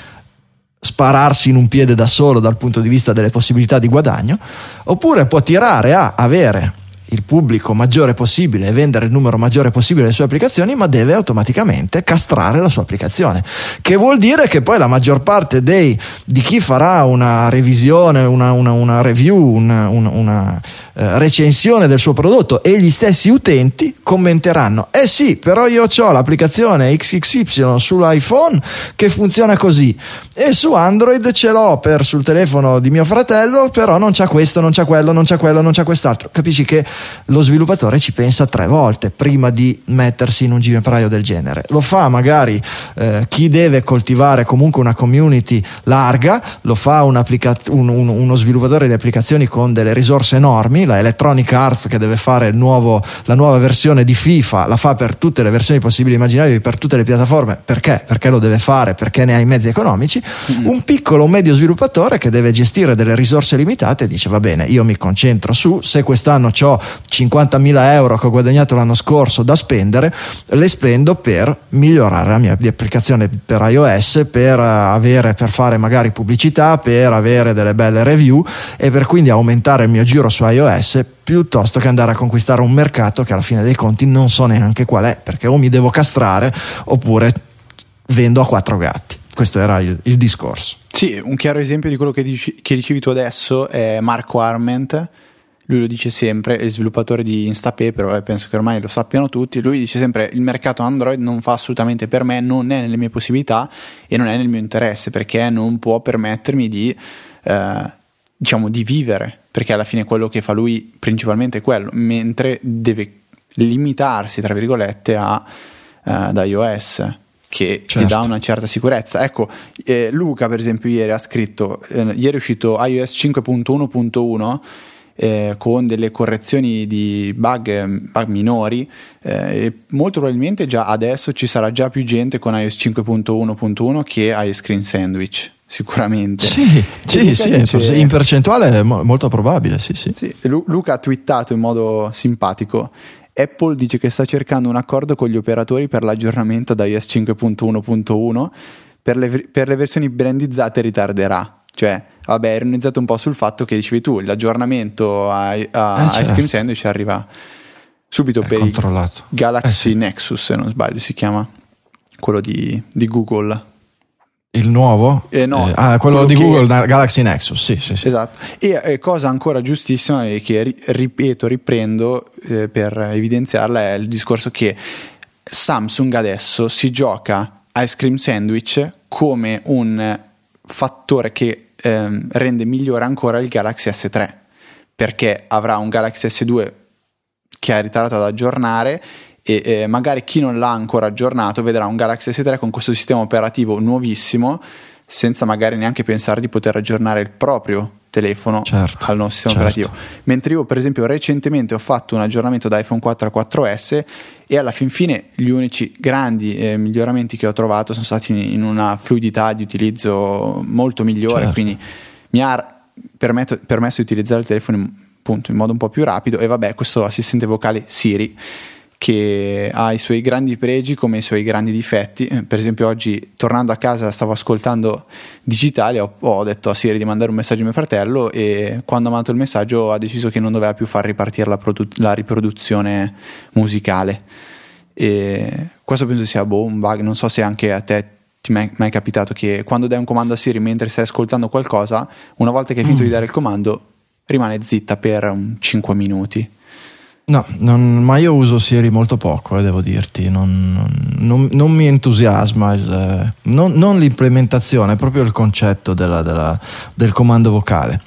C: spararsi in un piede da solo dal punto di vista delle possibilità di guadagno, oppure può tirare a avere il pubblico maggiore possibile e vendere il numero maggiore possibile delle sue applicazioni, ma deve automaticamente castrare la sua applicazione. Che vuol dire che poi la maggior parte dei, di chi farà una revisione, una, una, una review, una, una eh, recensione del suo prodotto e gli stessi utenti commenteranno: Eh sì, però io ho l'applicazione XXY sull'iPhone che funziona così e su Android ce l'ho per sul telefono di mio fratello, però non c'è questo, non c'è quello, non c'è quello, non c'è quest'altro. Capisci che lo sviluppatore ci pensa tre volte prima di mettersi in un ginepraio del genere. Lo fa magari eh, chi deve coltivare comunque una community larga, lo fa un un, un, uno sviluppatore di applicazioni con delle risorse enormi, la Electronic Arts che deve fare nuovo, la nuova versione di FIFA, la fa per tutte le versioni possibili e immaginabili, per tutte le piattaforme, perché? Perché lo deve fare, perché ne ha i mezzi economici. Mm-hmm. Un piccolo o medio sviluppatore che deve gestire delle risorse limitate dice va bene, io mi concentro su, se quest'anno ho 50.000 euro che ho guadagnato l'anno scorso da spendere, le spendo per migliorare la mia applicazione per iOS, per, avere, per fare magari pubblicità, per avere delle belle review e per quindi aumentare il mio giro su iOS piuttosto che andare a conquistare un mercato che alla fine dei conti non so neanche qual è, perché o mi devo castrare oppure vendo a quattro gatti. Questo era il, il discorso.
B: Sì, un chiaro esempio di quello che, dici, che dicevi tu adesso è Marco Arment lui lo dice sempre, è il sviluppatore di Instapay, però eh, penso che ormai lo sappiano tutti, lui dice sempre il mercato Android non fa assolutamente per me, non è nelle mie possibilità e non è nel mio interesse perché non può permettermi di, eh, diciamo, di vivere, perché alla fine quello che fa lui principalmente è quello, mentre deve limitarsi, tra virgolette, a, uh, ad iOS che certo. gli dà una certa sicurezza. Ecco, eh, Luca per esempio ieri ha scritto, eh, ieri è uscito iOS 5.1.1 eh, con delle correzioni di bug, bug minori eh, e molto probabilmente già adesso ci sarà già più gente con iOS 5.1.1 che iOS Screen Sandwich sicuramente.
C: Sì, sì, sì dice, in percentuale è molto probabile, sì, sì.
B: sì. Luca ha twittato in modo simpatico. Apple dice che sta cercando un accordo con gli operatori per l'aggiornamento da iOS 5.1.1 per le, per le versioni brandizzate ritarderà. Cioè, vabbè, ironizzato un po' sul fatto che dicevi tu, l'aggiornamento a, a, eh, certo. Ice Cream Sandwich arriva subito È per il Galaxy eh, sì. Nexus, se non sbaglio si chiama, quello di, di Google.
C: Il nuovo?
B: Eh, no,
C: eh, ah, quello, quello di che... Google Galaxy Nexus, sì, sì, sì.
B: Esatto. E eh, cosa ancora giustissima e che ripeto, riprendo eh, per evidenziarla è il discorso che Samsung adesso si gioca Ice Cream Sandwich come un fattore che ehm, rende migliore ancora il Galaxy S3 perché avrà un Galaxy S2 che ha ritardato ad aggiornare e eh, magari chi non l'ha ancora aggiornato vedrà un Galaxy S3 con questo sistema operativo nuovissimo senza magari neanche pensare di poter aggiornare il proprio telefono
C: certo,
B: al nuovo sistema
C: certo.
B: operativo. Mentre io, per esempio, recentemente ho fatto un aggiornamento da iPhone 4 a 4S e alla fin fine gli unici grandi eh, miglioramenti che ho trovato sono stati in una fluidità di utilizzo molto migliore,
C: Certo.
B: quindi mi ha permetto- permesso di utilizzare il telefono in, appunto, in modo un po' più rapido e vabbè questo assistente vocale Siri che ha i suoi grandi pregi come i suoi grandi difetti. Eh, Per esempio, oggi tornando a casa stavo ascoltando digitale, ho, ho detto a Siri di mandare un messaggio a mio fratello e quando ha mandato il messaggio ha deciso che non doveva più far ripartire la, produ- la riproduzione musicale. E questo penso sia boh, un bug, non so se anche a te ti è mai capitato che quando dai un comando a Siri mentre stai ascoltando qualcosa, una volta che hai finito di dare il comando, rimane zitta per un 5 minuti.
C: No, non- ma io uso Siri molto poco, eh, devo dirti, non, non- non- mi entusiasma il, eh, non, non l'implementazione, proprio il concetto della- della- del comando vocale.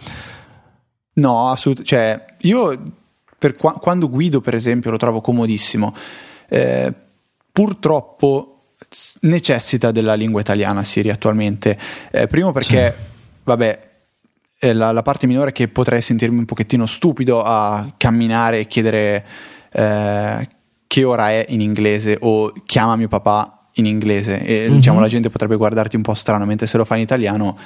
B: No, assolutamente. Cioè, io per qua- quando guido, per esempio, lo trovo comodissimo. Eh, purtroppo necessita della lingua italiana Siri attualmente. Eh, primo perché, vabbè, eh, la, la parte minore è che potrei sentirmi un pochettino stupido a camminare e chiedere eh, che ora è in inglese o chiama mio papà in inglese e
C: Mhm.
B: diciamo la gente potrebbe guardarti un po' strano mentre se lo fa in italiano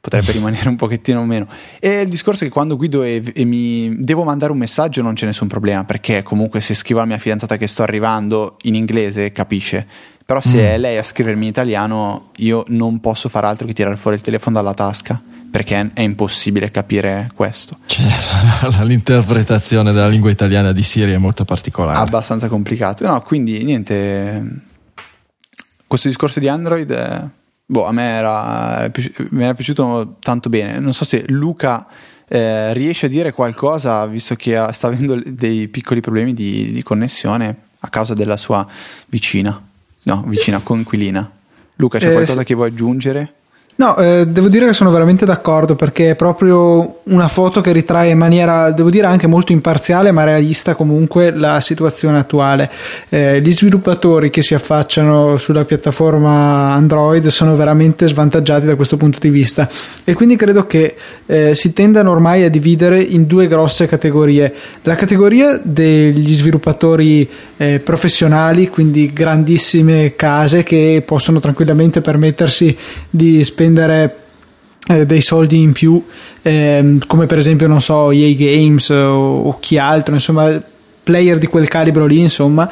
B: potrebbe rimanere un pochettino meno e il discorso è che quando guido e, e mi devo mandare un messaggio non c'è nessun problema perché comunque se scrivo alla mia fidanzata che sto arrivando in inglese capisce però se
C: Mm.
B: è lei a scrivermi in italiano io non posso fare altro che tirare fuori il telefono dalla tasca perché è, impossibile capire questo
C: Cioè, l'interpretazione della lingua italiana di Siri è molto particolare.
B: abbastanza complicato. No, quindi niente. Questo discorso di Android, eh, boh, a me era, mi era piaciuto tanto bene. Non so se Luca eh, riesce a dire qualcosa, visto che ha- sta avendo dei piccoli problemi di, di connessione a causa della sua vicina. No, vicina coinquilina. Luca, c'è
A: Eh,
B: qualcosa
A: sì.
B: che vuoi aggiungere?
A: No, eh, devo dire che sono veramente d'accordo perché è proprio una foto che ritrae in maniera, devo dire, anche molto imparziale ma realista comunque la situazione attuale. Eh, gli sviluppatori che si affacciano sulla piattaforma Android sono veramente svantaggiati da questo punto di vista e quindi credo che eh, si tendano ormai a dividere in due grosse categorie. La categoria degli sviluppatori eh, professionali, quindi grandissime case che possono tranquillamente permettersi di spendere eh, dei soldi in più, ehm, come per esempio, non so, EA Games o, o chi altro, insomma, player di quel calibro lì, insomma.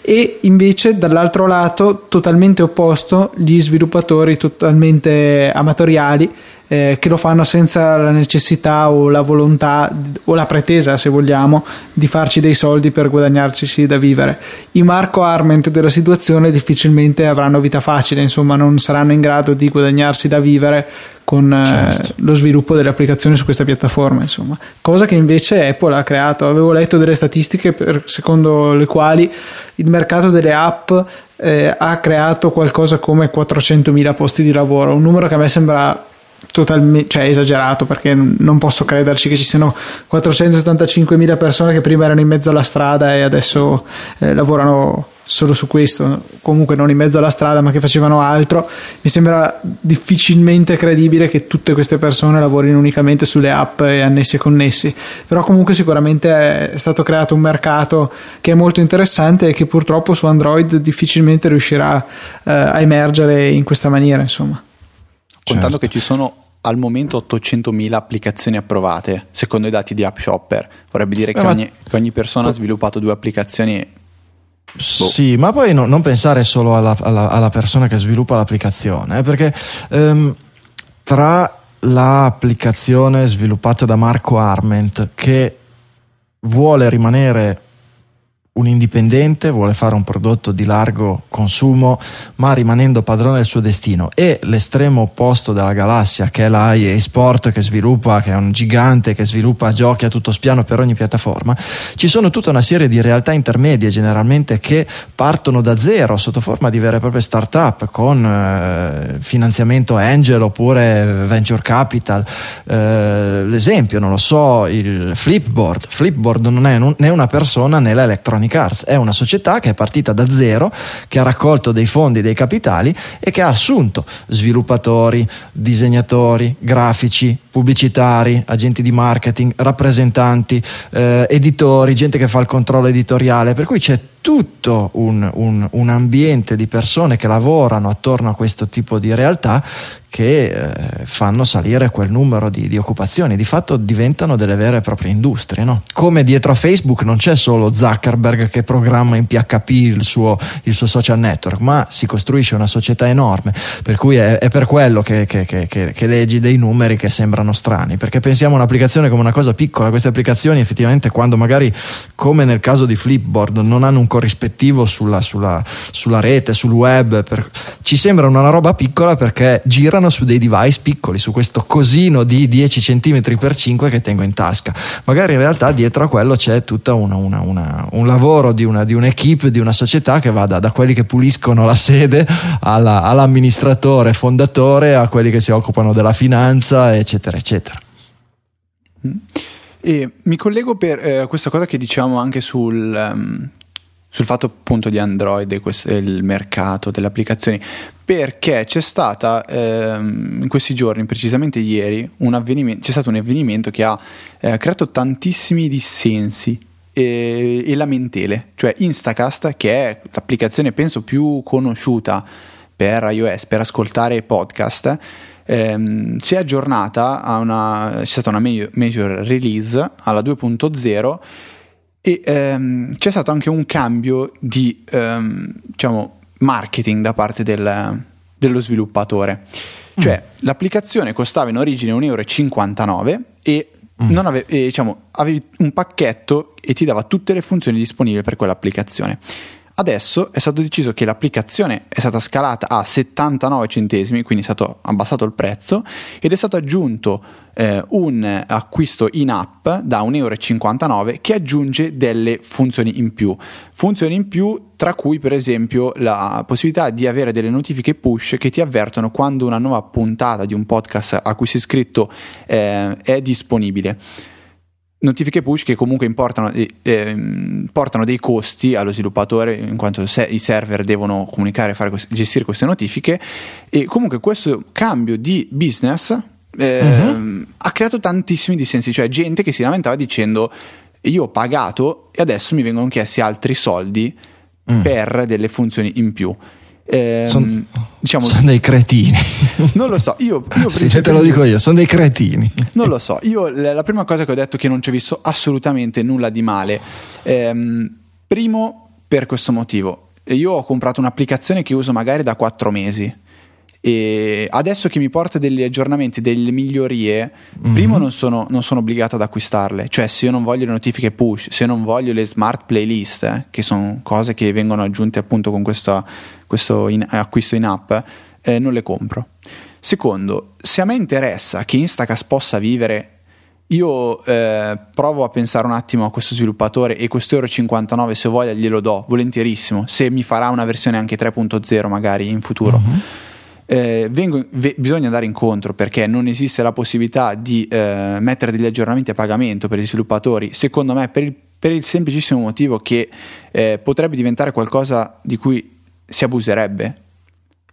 A: E invece dall'altro lato, totalmente opposto, gli sviluppatori totalmente amatoriali eh, che lo fanno senza la necessità o la volontà o la pretesa, se vogliamo, di farci dei soldi per guadagnarci da vivere. I Marco Arment della situazione difficilmente avranno vita facile, insomma, non saranno in grado di guadagnarsi da vivere con eh,
C: Certo.
A: lo sviluppo delle applicazioni su questa piattaforma, insomma. Cosa che invece Apple ha creato. Avevo letto delle statistiche per- secondo le quali il mercato delle app eh, ha creato qualcosa come 400.000 posti di lavoro, un numero che a me sembra totalmente cioè esagerato perché non posso crederci che ci siano 475.000 persone che prima erano in mezzo alla strada e adesso eh, lavorano solo su questo, comunque non in mezzo alla strada ma che facevano altro, mi sembra difficilmente credibile che tutte queste persone lavorino unicamente sulle app e annessi e connessi, però comunque sicuramente è stato creato un mercato che è molto interessante e che purtroppo su Android difficilmente riuscirà eh, a emergere in questa maniera, insomma.
B: Contando
C: Certo.
B: che ci sono al momento 800.000 applicazioni approvate, secondo i dati di App Shopper, vorrebbe dire che
C: Eh, ma-
B: ogni, che ogni persona ha sviluppato due applicazioni.
C: Sì, ma poi no- non pensare solo alla, alla- alla persona che sviluppa l'applicazione, eh, perché ehm, tra l'applicazione sviluppata da Marco Arment che vuole rimanere un indipendente, vuole fare un prodotto di largo consumo, ma rimanendo padrone del suo destino, e l'estremo opposto della galassia, che è la Sport che sviluppa, che è un gigante che sviluppa giochi a tutto spiano per ogni piattaforma, ci sono tutta una serie di realtà intermedie generalmente che partono da zero sotto forma di vere e proprie start-up con eh, finanziamento angel oppure venture capital. Eh, l'esempio, non lo so, il Flipboard. Flipboard non è, è una persona né l'Electronic Electronic Arts. È una società che è partita da zero, che ha raccolto dei fondi, dei capitali e che ha assunto sviluppatori, disegnatori, grafici, pubblicitari, agenti di marketing, rappresentanti, eh, editori, gente che fa il controllo editoriale, per cui c'è tutto un, un, un, ambiente di persone che lavorano attorno a questo tipo di realtà che eh, fanno salire quel numero di, di, occupazioni, di fatto diventano delle vere e proprie industrie. No? Come dietro a Facebook non c'è solo Zuckerberg che programma in PHP il suo, il suo social network, ma si costruisce una società enorme, per cui è, è per quello che, che, che, che, leggi dei numeri che sembrano strani, perché pensiamo a un'applicazione come una cosa piccola, queste applicazioni effettivamente quando magari, come nel caso di Flipboard, non hanno un corrispettivo sulla, sulla, sulla rete, sul web, per, ci sembrano una roba piccola perché gira girano su dei device piccoli, su questo cosino di 10 cm per 5 che tengo in tasca. Magari in realtà dietro a quello c'è tutto un lavoro di, una, di un'equipe, di una società che va da, da quelli che puliscono la sede alla, all'amministratore, fondatore, a quelli che si occupano della finanza, eccetera, eccetera.
B: E mi collego per eh, questa cosa che diciamo anche sul, um, sul fatto appunto di Android e questo, il mercato delle applicazioni perché c'è stata ehm, in questi giorni, precisamente ieri, c'è stato un avvenimento che ha eh, creato tantissimi dissensi e, e, lamentele, cioè Instacast, che è l'applicazione penso più conosciuta per iOS per ascoltare podcast. Ehm, si è aggiornata a una c'è stata una major release alla 2.0 e ehm, c'è stato anche un cambio di ehm, diciamo marketing da parte del, dello sviluppatore. Cioè, mm. l'applicazione costava in origine 1,59 euro e mm. ave- e, diciamo, avevi un pacchetto e ti dava tutte le funzioni disponibili per quell'applicazione. Adesso è stato deciso che l'applicazione è stata scalata a 79 centesimi, quindi è stato abbassato il prezzo ed è stato aggiunto eh, un acquisto in app da 1,59 euro che aggiunge delle funzioni in più. Funzioni in più tra cui per esempio la possibilità di avere delle notifiche push che ti avvertono quando una nuova puntata di un podcast a cui sei iscritto eh, è disponibile notifiche push che comunque importano, eh, portano dei costi allo sviluppatore in quanto se, i server devono comunicare, fare, gestire queste notifiche e comunque questo cambio di business eh, uh-huh. ha creato tantissimi dissensi, cioè gente che si lamentava dicendo io ho pagato e adesso mi vengono chiesti altri soldi mm. per delle funzioni in più.
C: Eh, sono diciamo, son dei cretini.
B: Non lo so, io, io
C: sì, te lo dico io, sono dei cretini.
B: Non lo so, io la prima cosa che ho detto è che non ci ho visto assolutamente nulla di male. Ehm, primo, per questo motivo, io ho comprato un'applicazione che uso magari da quattro mesi e adesso che mi porta degli aggiornamenti, delle migliorie, mm-hmm. primo non sono, non sono, obbligato ad acquistarle, cioè se io non voglio le notifiche push, se non voglio le smart playlist, eh, che sono cose che vengono aggiunte appunto con questo, questo in, acquisto in app, eh, non le compro. Secondo, se a me interessa che Instacast possa vivere io eh, provo a pensare un attimo a questo sviluppatore e questo euro 59 se voglia glielo do volentierissimo. Se mi farà una versione anche 3.0 magari in futuro. Mm-hmm eh, vengo, ve, bisogna andare incontro perché non esiste la possibilità di eh, mettere degli aggiornamenti a pagamento per gli sviluppatori, secondo me per il, per il semplicissimo motivo che eh, potrebbe diventare qualcosa di cui si abuserebbe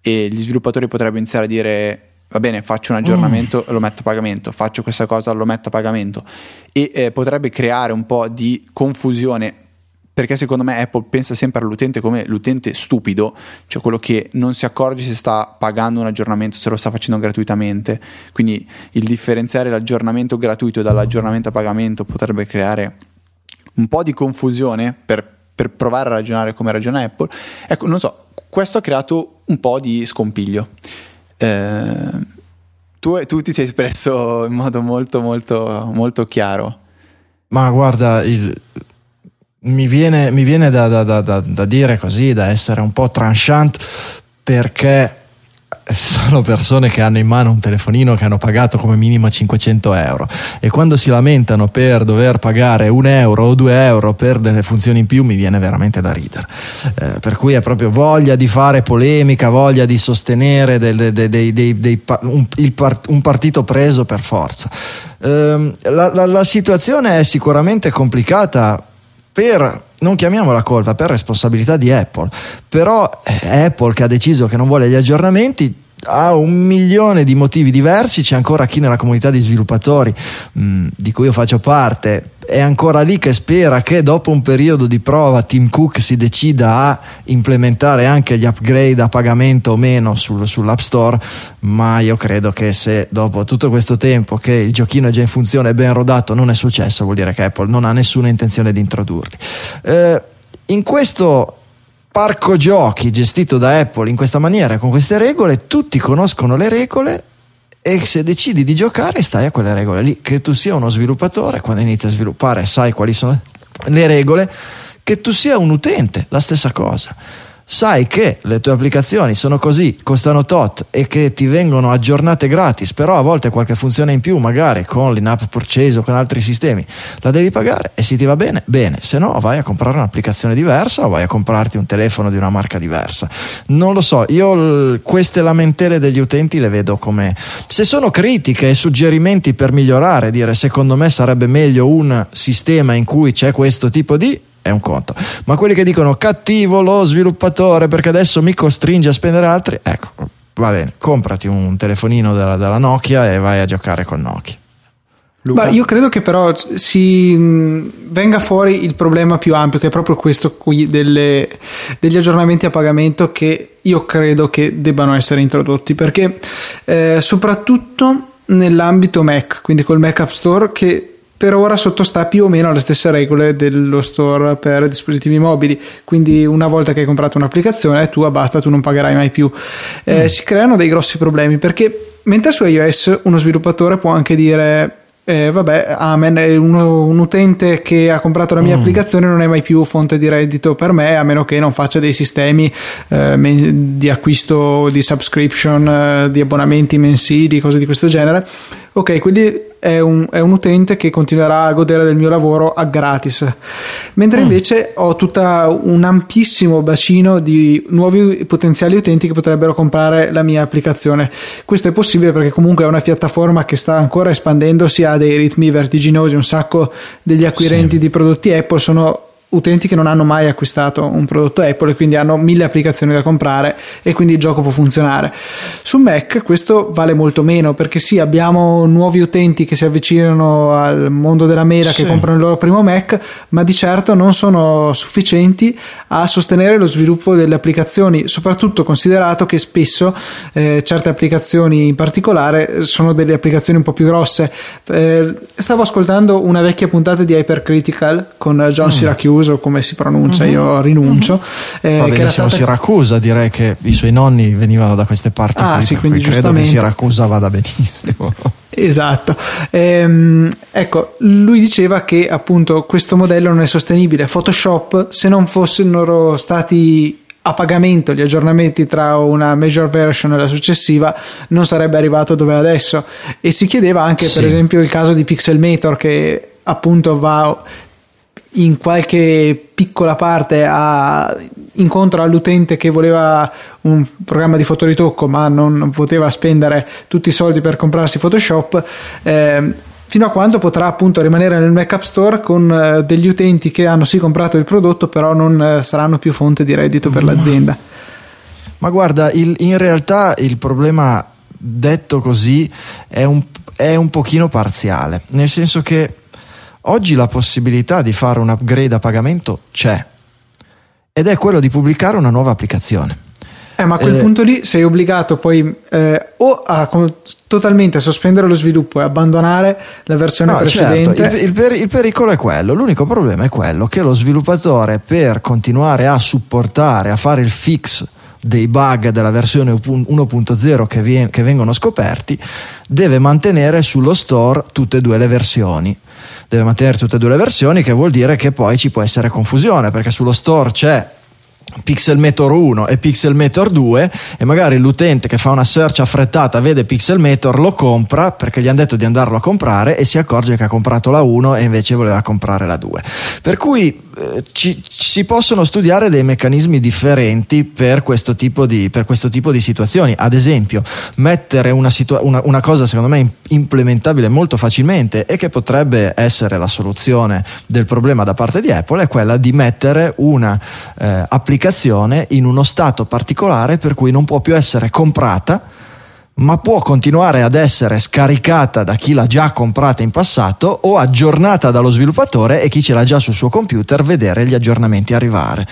B: e gli sviluppatori potrebbero iniziare a dire va bene, faccio un aggiornamento, mm. lo metto a pagamento, faccio questa cosa, lo metto a pagamento e eh, potrebbe creare un po' di confusione perché secondo me Apple pensa sempre all'utente come l'utente stupido, cioè quello che non si accorge se sta pagando un aggiornamento, se lo sta facendo gratuitamente. Quindi il differenziare l'aggiornamento gratuito dall'aggiornamento a pagamento potrebbe creare un po' di confusione per, per provare a ragionare come ragiona Apple. Ecco, non so, questo ha creato un po' di scompiglio. Eh, tu, tu ti sei espresso in modo molto molto molto chiaro.
C: Ma guarda, il, mi viene, mi viene da, da, da, da, dire così, da essere un po' tranchant perché sono persone che hanno in mano un telefonino che hanno pagato come minimo 500 euro. E quando si lamentano per dover pagare un euro o due euro per delle funzioni in più mi viene veramente da ridere. Eh, per cui è proprio voglia di fare polemica voglia di sostenere dei, dei, dei, dei, un, un, partito preso per forza. Eh, la, la, la situazione è sicuramente complicata per non chiamiamo la colpa per responsabilità di Apple, però è Apple che ha deciso che non vuole gli aggiornamenti, ha un milione di motivi diversi, c'è ancora chi nella comunità di sviluppatori mh, mm, di cui io faccio parte è ancora lì che spera che dopo un periodo di prova Tim Cook si decida a implementare anche gli upgrade a pagamento o meno sul, sull'App Store, ma io credo che se dopo tutto questo tempo che il giochino è già in funzione e ben rodato non è successo, vuol dire che Apple non ha nessuna intenzione di introdurli. Eh, in questo parco giochi gestito da Apple in questa maniera, con queste regole, tutti conoscono le regole e se decidi di giocare stai a quelle regole lì. Che tu sia uno sviluppatore, quando inizi a sviluppare sai quali sono le regole, che tu sia un utente, la stessa cosa sai che le tue applicazioni sono così, costano tot e che ti vengono aggiornate gratis, però a volte qualche funzione in più, magari con l'in-app purchase o con altri sistemi, la devi pagare e se ti va bene, bene, se no vai a comprare un'applicazione diversa o vai a comprarti un telefono di una marca diversa. Non lo so, io queste lamentele degli utenti le vedo come se sono critiche e suggerimenti per migliorare, dire secondo me sarebbe meglio un sistema in cui c'è questo tipo di è un conto. Ma quelli che dicono cattivo lo sviluppatore perché adesso mi costringe a spendere altri, ecco, va bene, comprati un telefonino della, della Nokia e vai a giocare con Nokia.
A: Luca? io credo che però si venga fuori il problema più ampio, che è proprio questo qui delle, degli aggiornamenti a pagamento che io credo che debbano essere introdotti, perché eh, soprattutto nell'ambito Mac, quindi col Mac App Store, che per ora sottostà più o meno alle stesse regole dello store per dispositivi mobili quindi una volta che hai comprato un'applicazione tu basta tu non pagherai mai più eh, mm. si creano dei grossi problemi perché mentre su iOS uno sviluppatore può anche dire eh, vabbè, amen, uno, un utente che ha comprato la mia mm. applicazione non è mai più fonte di reddito per me, a meno che non faccia dei sistemi eh, di acquisto di subscription, eh, di abbonamenti mensili, cose di questo genere. Ok, quindi è un, è un, utente che continuerà a godere del mio lavoro a gratis. Mentre mm. invece ho tutto un ampissimo bacino di nuovi potenziali utenti che potrebbero comprare la mia applicazione. Questo è possibile perché comunque è una piattaforma che sta ancora espandendosi, ha dei ritmi vertiginosi, un sacco degli acquirenti sì. di prodotti Apple sono utenti che non hanno mai acquistato un prodotto Apple e quindi hanno mille applicazioni da comprare e quindi il gioco può funzionare. Su Mac questo vale molto meno perché sì, abbiamo nuovi utenti che si avvicinano al mondo della mela sì. che comprano il loro primo Mac, ma di certo non sono sufficienti a sostenere lo sviluppo delle applicazioni, soprattutto considerato che spesso eh, certe applicazioni in particolare sono delle applicazioni un po' più grosse. Eh, stavo ascoltando una vecchia puntata di Hypercritical con John mm. Syracuse Siracusa come si pronuncia, uh-huh. io rinuncio.
C: Uh-huh. Eh, Va benissimo, stata... Siracusa, direi che i suoi nonni venivano da queste parti.
A: Ah, qui, sì, quindi
C: credo che Siracusa vada benissimo.
A: Esatto, ehm, ecco, lui diceva che appunto questo modello non è sostenibile. Photoshop, se non fossero stati a pagamento gli aggiornamenti tra una major version e la successiva non sarebbe arrivato dove è adesso e si chiedeva anche sì. per esempio il caso di Pixelmator che appunto va in qualche piccola parte a, incontro all'utente che voleva un programma di fotoritocco ma non poteva spendere tutti i soldi per comprarsi Photoshop eh, fino a quando potrà appunto rimanere nel Mac App Store con eh, degli utenti che hanno sì comprato il prodotto però non eh, saranno più fonte di reddito per l'azienda.
C: ma guarda il, in realtà il problema detto così è un, è un pochino parziale nel senso che Oggi la possibilità di fare un upgrade a pagamento c'è ed è quello di pubblicare una nuova applicazione.
A: Eh, ma a quel eh, punto lì sei obbligato poi eh, o a totalmente sospendere lo sviluppo e abbandonare la versione no, precedente.
C: Certo. Il, il, per, il, pericolo è quello, l'unico problema è quello che lo sviluppatore per continuare a supportare, a fare il fix dei bug della versione 1.0 che, vien- che vengono scoperti, deve mantenere sullo store tutte e due le versioni. Deve mantenere tutte e due le versioni, che vuol dire che poi ci può essere confusione, perché sullo store c'è Pixelmator 1 e Pixelmator 2 e magari l'utente che fa una search affrettata vede Pixelmator, lo compra perché gli hanno detto di andarlo a comprare e si accorge che ha comprato la 1 e invece voleva comprare la 2. Per cui eh, ci, ci, si possono studiare dei meccanismi differenti per questo tipo di, questo tipo di situazioni. Ad esempio, mettere una, situa- una, una cosa secondo me implementabile molto facilmente e che potrebbe essere la soluzione del problema da parte di Apple è quella di mettere una eh, applicazione in uno stato particolare per cui non può più essere comprata ma può continuare ad essere scaricata da chi l'ha già comprata in passato o aggiornata dallo sviluppatore e chi ce l'ha già sul suo computer vedere gli aggiornamenti arrivare.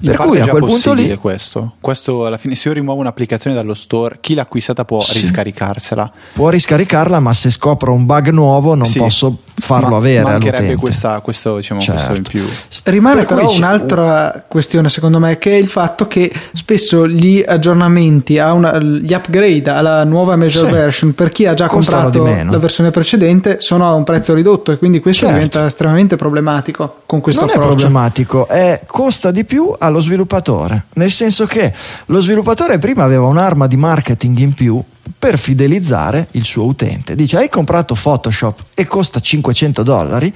B: In per cui a quel punto lì questo. questo alla fine se io rimuovo un'applicazione dallo store, chi l'ha acquistata può sì. riscaricarsela.
C: Può riscaricarla, ma se scopro un bug nuovo non sì. posso farlo
B: ma,
C: avere
B: mancherebbe questa, questo, diciamo, certo. questo in più.
A: Rimane per però un'altra questione secondo me che è il fatto che spesso gli aggiornamenti, una, gli upgrade alla nuova major sì. version per chi ha già Costano comprato la versione precedente sono a un prezzo ridotto e quindi questo certo. diventa estremamente problematico con questo
C: non
A: approccio.
C: è problematico è, costa di più allo sviluppatore nel senso che lo sviluppatore prima aveva un'arma di marketing in più per fidelizzare il suo utente. Dice: Hai comprato Photoshop e costa 500 dollari?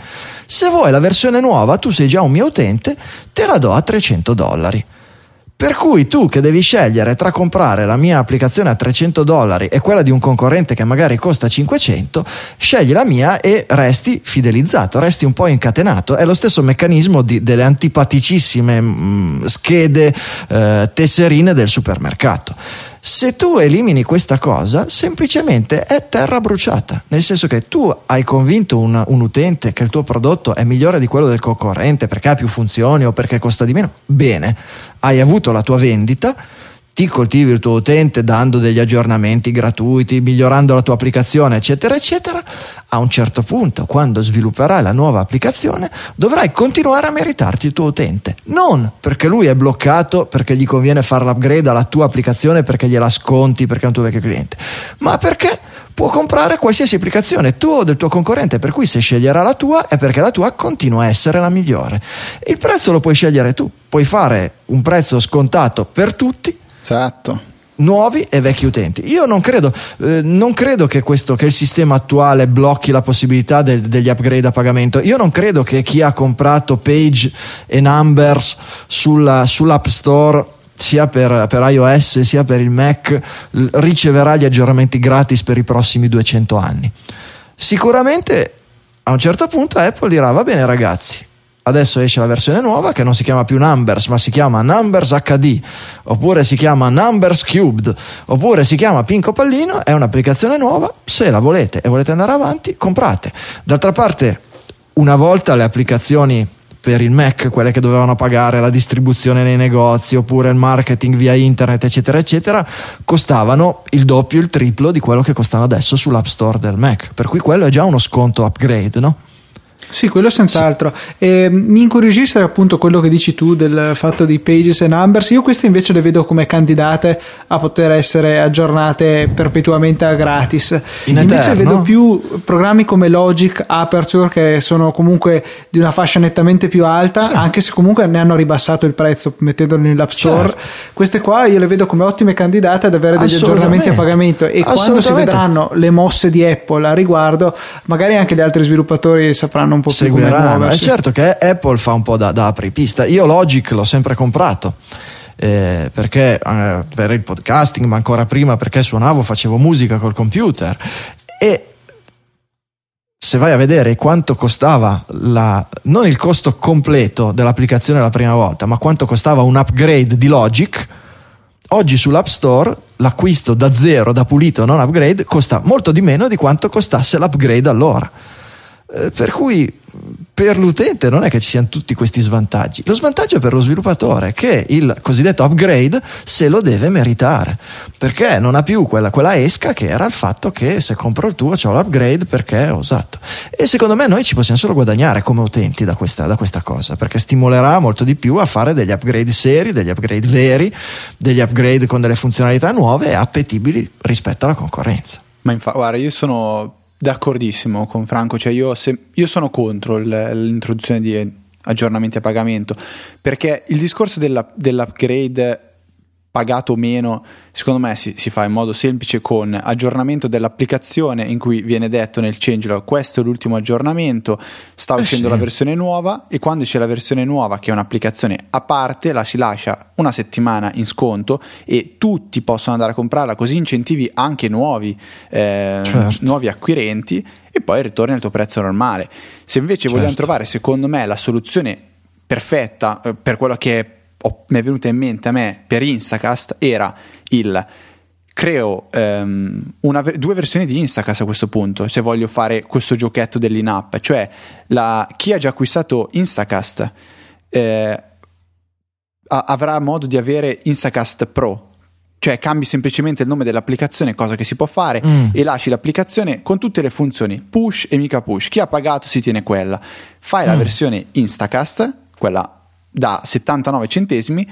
C: Se vuoi la versione nuova, tu sei già un mio utente, te la do a 300 dollari. Per cui tu che devi scegliere tra comprare la mia applicazione a 300 dollari e quella di un concorrente che magari costa 500, scegli la mia e resti fidelizzato, resti un po' incatenato. È lo stesso meccanismo di, delle antipaticissime mh, mm, schede eh, tesserine del supermercato. Se tu elimini questa cosa, semplicemente è terra bruciata, nel senso che tu hai convinto un, un, utente che il tuo prodotto è migliore di quello del concorrente perché ha più funzioni o perché costa di meno. Bene, hai avuto la tua vendita ti coltivi il tuo utente dando degli aggiornamenti gratuiti, migliorando la tua applicazione, eccetera, eccetera, a un certo punto, quando svilupperai la nuova applicazione, dovrai continuare a meritarti il tuo utente. Non perché lui è bloccato, perché gli conviene fare l'upgrade alla tua applicazione, perché gliela sconti, perché è un tuo vecchio cliente, ma perché può comprare qualsiasi applicazione tua o del tuo concorrente, per cui se sceglierà la tua è perché la tua continua a essere la migliore. Il prezzo lo puoi scegliere tu, puoi fare un prezzo scontato per tutti
B: Esatto
C: nuovi e vecchi utenti. Io non credo, eh, non credo che, questo, che, il sistema attuale blocchi la possibilità del, degli upgrade a pagamento. Io non credo che chi ha comprato Page e Numbers sulla, sull'App Store sia per, per, iOS sia per il Mac riceverà gli aggiornamenti gratis per i prossimi 200 anni. Sicuramente a un certo punto Apple dirà va bene ragazzi adesso esce la versione nuova che non si chiama più Numbers ma si chiama Numbers HD oppure si chiama Numbers Cubed oppure si chiama Pinco Pallino è un'applicazione nuova se la volete e volete andare avanti comprate d'altra parte una volta le applicazioni per il Mac, quelle che dovevano pagare la distribuzione nei negozi oppure il marketing via internet, eccetera, eccetera, costavano il doppio, il triplo di quello che costano adesso sull'App Store del Mac. Per cui quello è già uno sconto upgrade, no?
A: Sì, quello senz'altro. E, mi incuriosisce appunto quello che dici tu del fatto di pages e numbers. Io queste invece le vedo come candidate a poter essere aggiornate perpetuamente a gratis. In invece eterno. vedo più programmi come Logic, Aperture che sono comunque di una fascia nettamente più alta, sì. anche se comunque ne hanno ribassato il prezzo mettendolo nell'App Store. Certo. Queste qua io le vedo come ottime candidate ad avere degli aggiornamenti a pagamento e quando si vedranno le mosse di Apple a riguardo, magari anche gli altri sviluppatori sapranno più come muoversi.
C: È certo che Apple fa un po' da, da apripista. Io Logic l'ho sempre comprato. Eh, perché eh, per il podcasting, ma ancora prima perché suonavo, facevo musica col computer e se vai a vedere quanto costava la, non il costo completo dell'applicazione la prima volta, ma quanto costava un upgrade di Logic, oggi sull'App Store l'acquisto da zero, da pulito, non upgrade, costa molto di meno di quanto costasse l'upgrade allora. Eh, per cui per l'utente non è che ci siano tutti questi svantaggi. Lo svantaggio è per lo sviluppatore che il cosiddetto upgrade se lo deve meritare perché non ha più quella, quella esca che era il fatto che se compro il tuo ho l'upgrade perché ho usato. E secondo me noi ci possiamo solo guadagnare come utenti da questa, da questa cosa perché stimolerà molto di più a fare degli upgrade seri, degli upgrade veri, degli upgrade con delle funzionalità nuove e appetibili rispetto alla concorrenza.
B: Ma infatti, guarda, io sono D'accordissimo con Franco, cioè io, se, io sono contro l'introduzione di aggiornamenti a pagamento, perché il discorso della, dell'upgrade pagato meno, secondo me si, si, fa in modo semplice con aggiornamento dell'applicazione in cui viene detto nel changelog questo è l'ultimo aggiornamento, sta eh uscendo sì. la versione nuova e quando c'è la versione nuova che è un'applicazione a parte la si lascia una settimana in sconto e tutti possono andare a comprarla così incentivi anche nuovi, eh, certo. nuovi acquirenti e poi ritorni al tuo prezzo normale. Se invece certo. vogliamo trovare secondo me la soluzione perfetta eh, per quello che è mi è venuta in mente a me per Instacast era il creo um, una, due versioni di Instacast a questo punto se voglio fare questo giochetto dell'in-app cioè la, chi ha già acquistato Instacast eh, avrà modo di avere Instacast Pro cioè cambi semplicemente il nome dell'applicazione, cosa che si può fare, mm. e lasci l'applicazione con tutte le funzioni push e mica push. Chi ha pagato si tiene quella. Fai mm. la versione Instacast, quella da 79 centesimi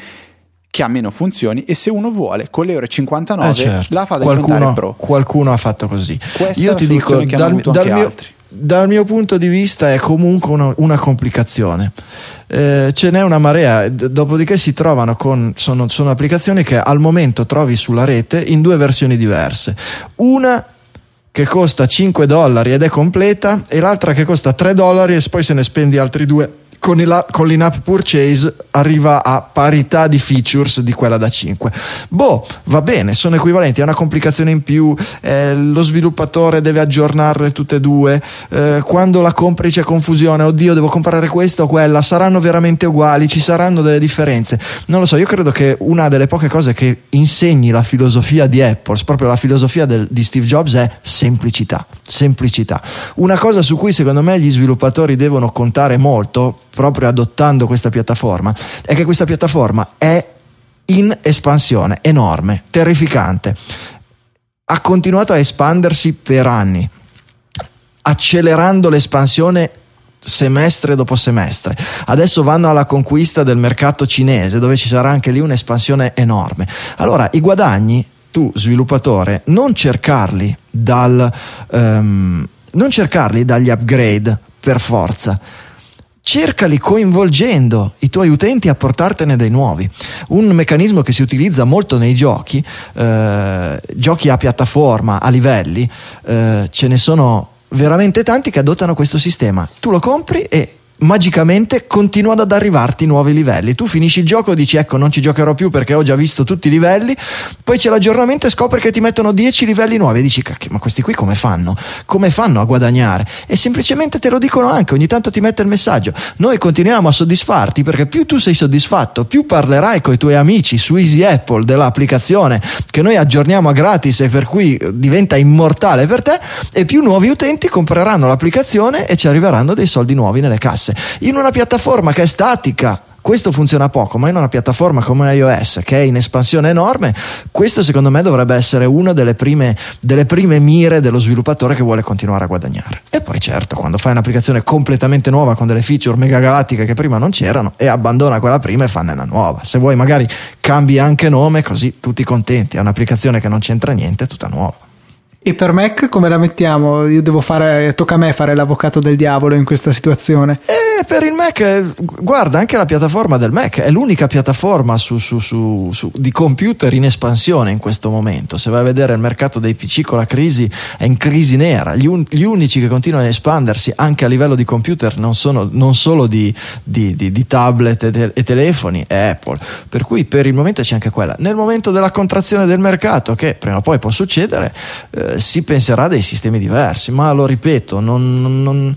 B: che ha meno funzioni e se uno vuole con l'euro 59 eh certo. la fa da
C: qualcuno,
B: pro.
C: Qualcuno ha fatto così. Questa Io ti dico, dal, dal, mio, dal, mio, punto di vista è comunque una, una complicazione. Eh, ce n'è una marea, dopodiché si trovano con, sono, sono applicazioni che al momento trovi sulla rete in due versioni diverse. Una che costa 5 dollari ed è completa e l'altra che costa 3 dollari e poi se ne spendi altri due con, il, con l'in-app purchase arriva a parità di features di quella da 5. Boh, va bene, sono equivalenti, è una complicazione in più, eh, lo sviluppatore deve aggiornarle tutte e due, eh, quando la compri c'è confusione, oddio devo comprare questa o quella, saranno veramente uguali, ci saranno delle differenze. Non lo so, io credo che una delle poche cose che insegni la filosofia di Apple, proprio la filosofia del, di Steve Jobs è semplicità, semplicità. Una cosa su cui secondo me gli sviluppatori devono contare molto, proprio adottando questa piattaforma, è che questa piattaforma è in espansione, enorme, terrificante. Ha continuato a espandersi per anni, accelerando l'espansione semestre dopo semestre. Adesso vanno alla conquista del mercato cinese, dove ci sarà anche lì un'espansione enorme. Allora, i guadagni, tu sviluppatore, non cercarli dal... Um, non cercarli dagli upgrade per forza cercali coinvolgendo i tuoi utenti a portartene dei nuovi. Un meccanismo che si utilizza molto nei giochi, eh, giochi a piattaforma, a livelli, eh, ce ne sono veramente tanti che adottano questo sistema. Tu lo compri e magicamente continuano ad arrivarti nuovi livelli. Tu finisci il gioco e dici ecco non ci giocherò più perché ho già visto tutti i livelli, poi c'è l'aggiornamento e scopri che ti mettono 10 livelli nuovi e dici ma questi qui come fanno? Come fanno a guadagnare? E semplicemente te lo dicono anche, ogni tanto ti mette il messaggio. Noi continuiamo a soddisfarti perché più tu sei soddisfatto, più parlerai con i tuoi amici su Easy Apple dell'applicazione che noi aggiorniamo a gratis e per cui diventa immortale per te e più nuovi utenti compreranno l'applicazione e ci arriveranno dei soldi nuovi nelle casse iOS, in una piattaforma che è statica. Questo funziona poco, ma in una piattaforma come iOS che è in espansione enorme, questo secondo me dovrebbe essere una delle prime, delle prime mire dello sviluppatore che vuole continuare a guadagnare. E poi certo, quando fai un'applicazione completamente nuova con delle feature mega galattiche che prima non c'erano e abbandona quella prima e fanne una nuova. Se vuoi magari cambi anche nome così tutti contenti, è un'applicazione che non c'entra niente, tutta nuova.
A: E per Mac come la mettiamo? Io devo fare, tocca a me fare l'avvocato del diavolo in questa situazione.
C: Eh, per il Mac, guarda, anche la piattaforma del Mac è l'unica piattaforma su, su, su, di computer in espansione in questo momento. Se vai a vedere il mercato dei PC con la crisi, è in crisi nera. Gli, un, gli unici che continuano ad espandersi anche a livello di computer non sono non solo di, di, di, di tablet e, te, e, telefoni, è Apple. Per cui per il momento c'è anche quella. Nel momento della contrazione del mercato, che prima o poi può succedere, eh, si penserà a dei sistemi diversi, ma lo ripeto, non, non,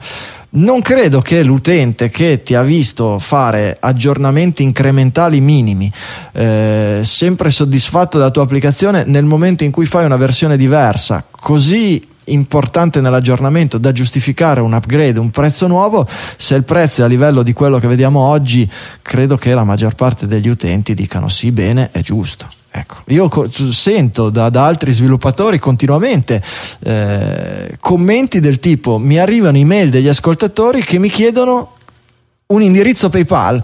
C: non credo che l'utente che ti ha visto fare aggiornamenti incrementali minimi, eh, sempre soddisfatto della tua applicazione, nel momento in cui fai una versione diversa, così importante nell'aggiornamento da giustificare un upgrade, un prezzo nuovo, se il prezzo è a livello di quello che vediamo oggi, credo che la maggior parte degli utenti dicano sì, bene, è giusto. Ecco, io co- sento da, da, altri sviluppatori continuamente eh, commenti del tipo mi arrivano email degli ascoltatori che mi chiedono un indirizzo PayPal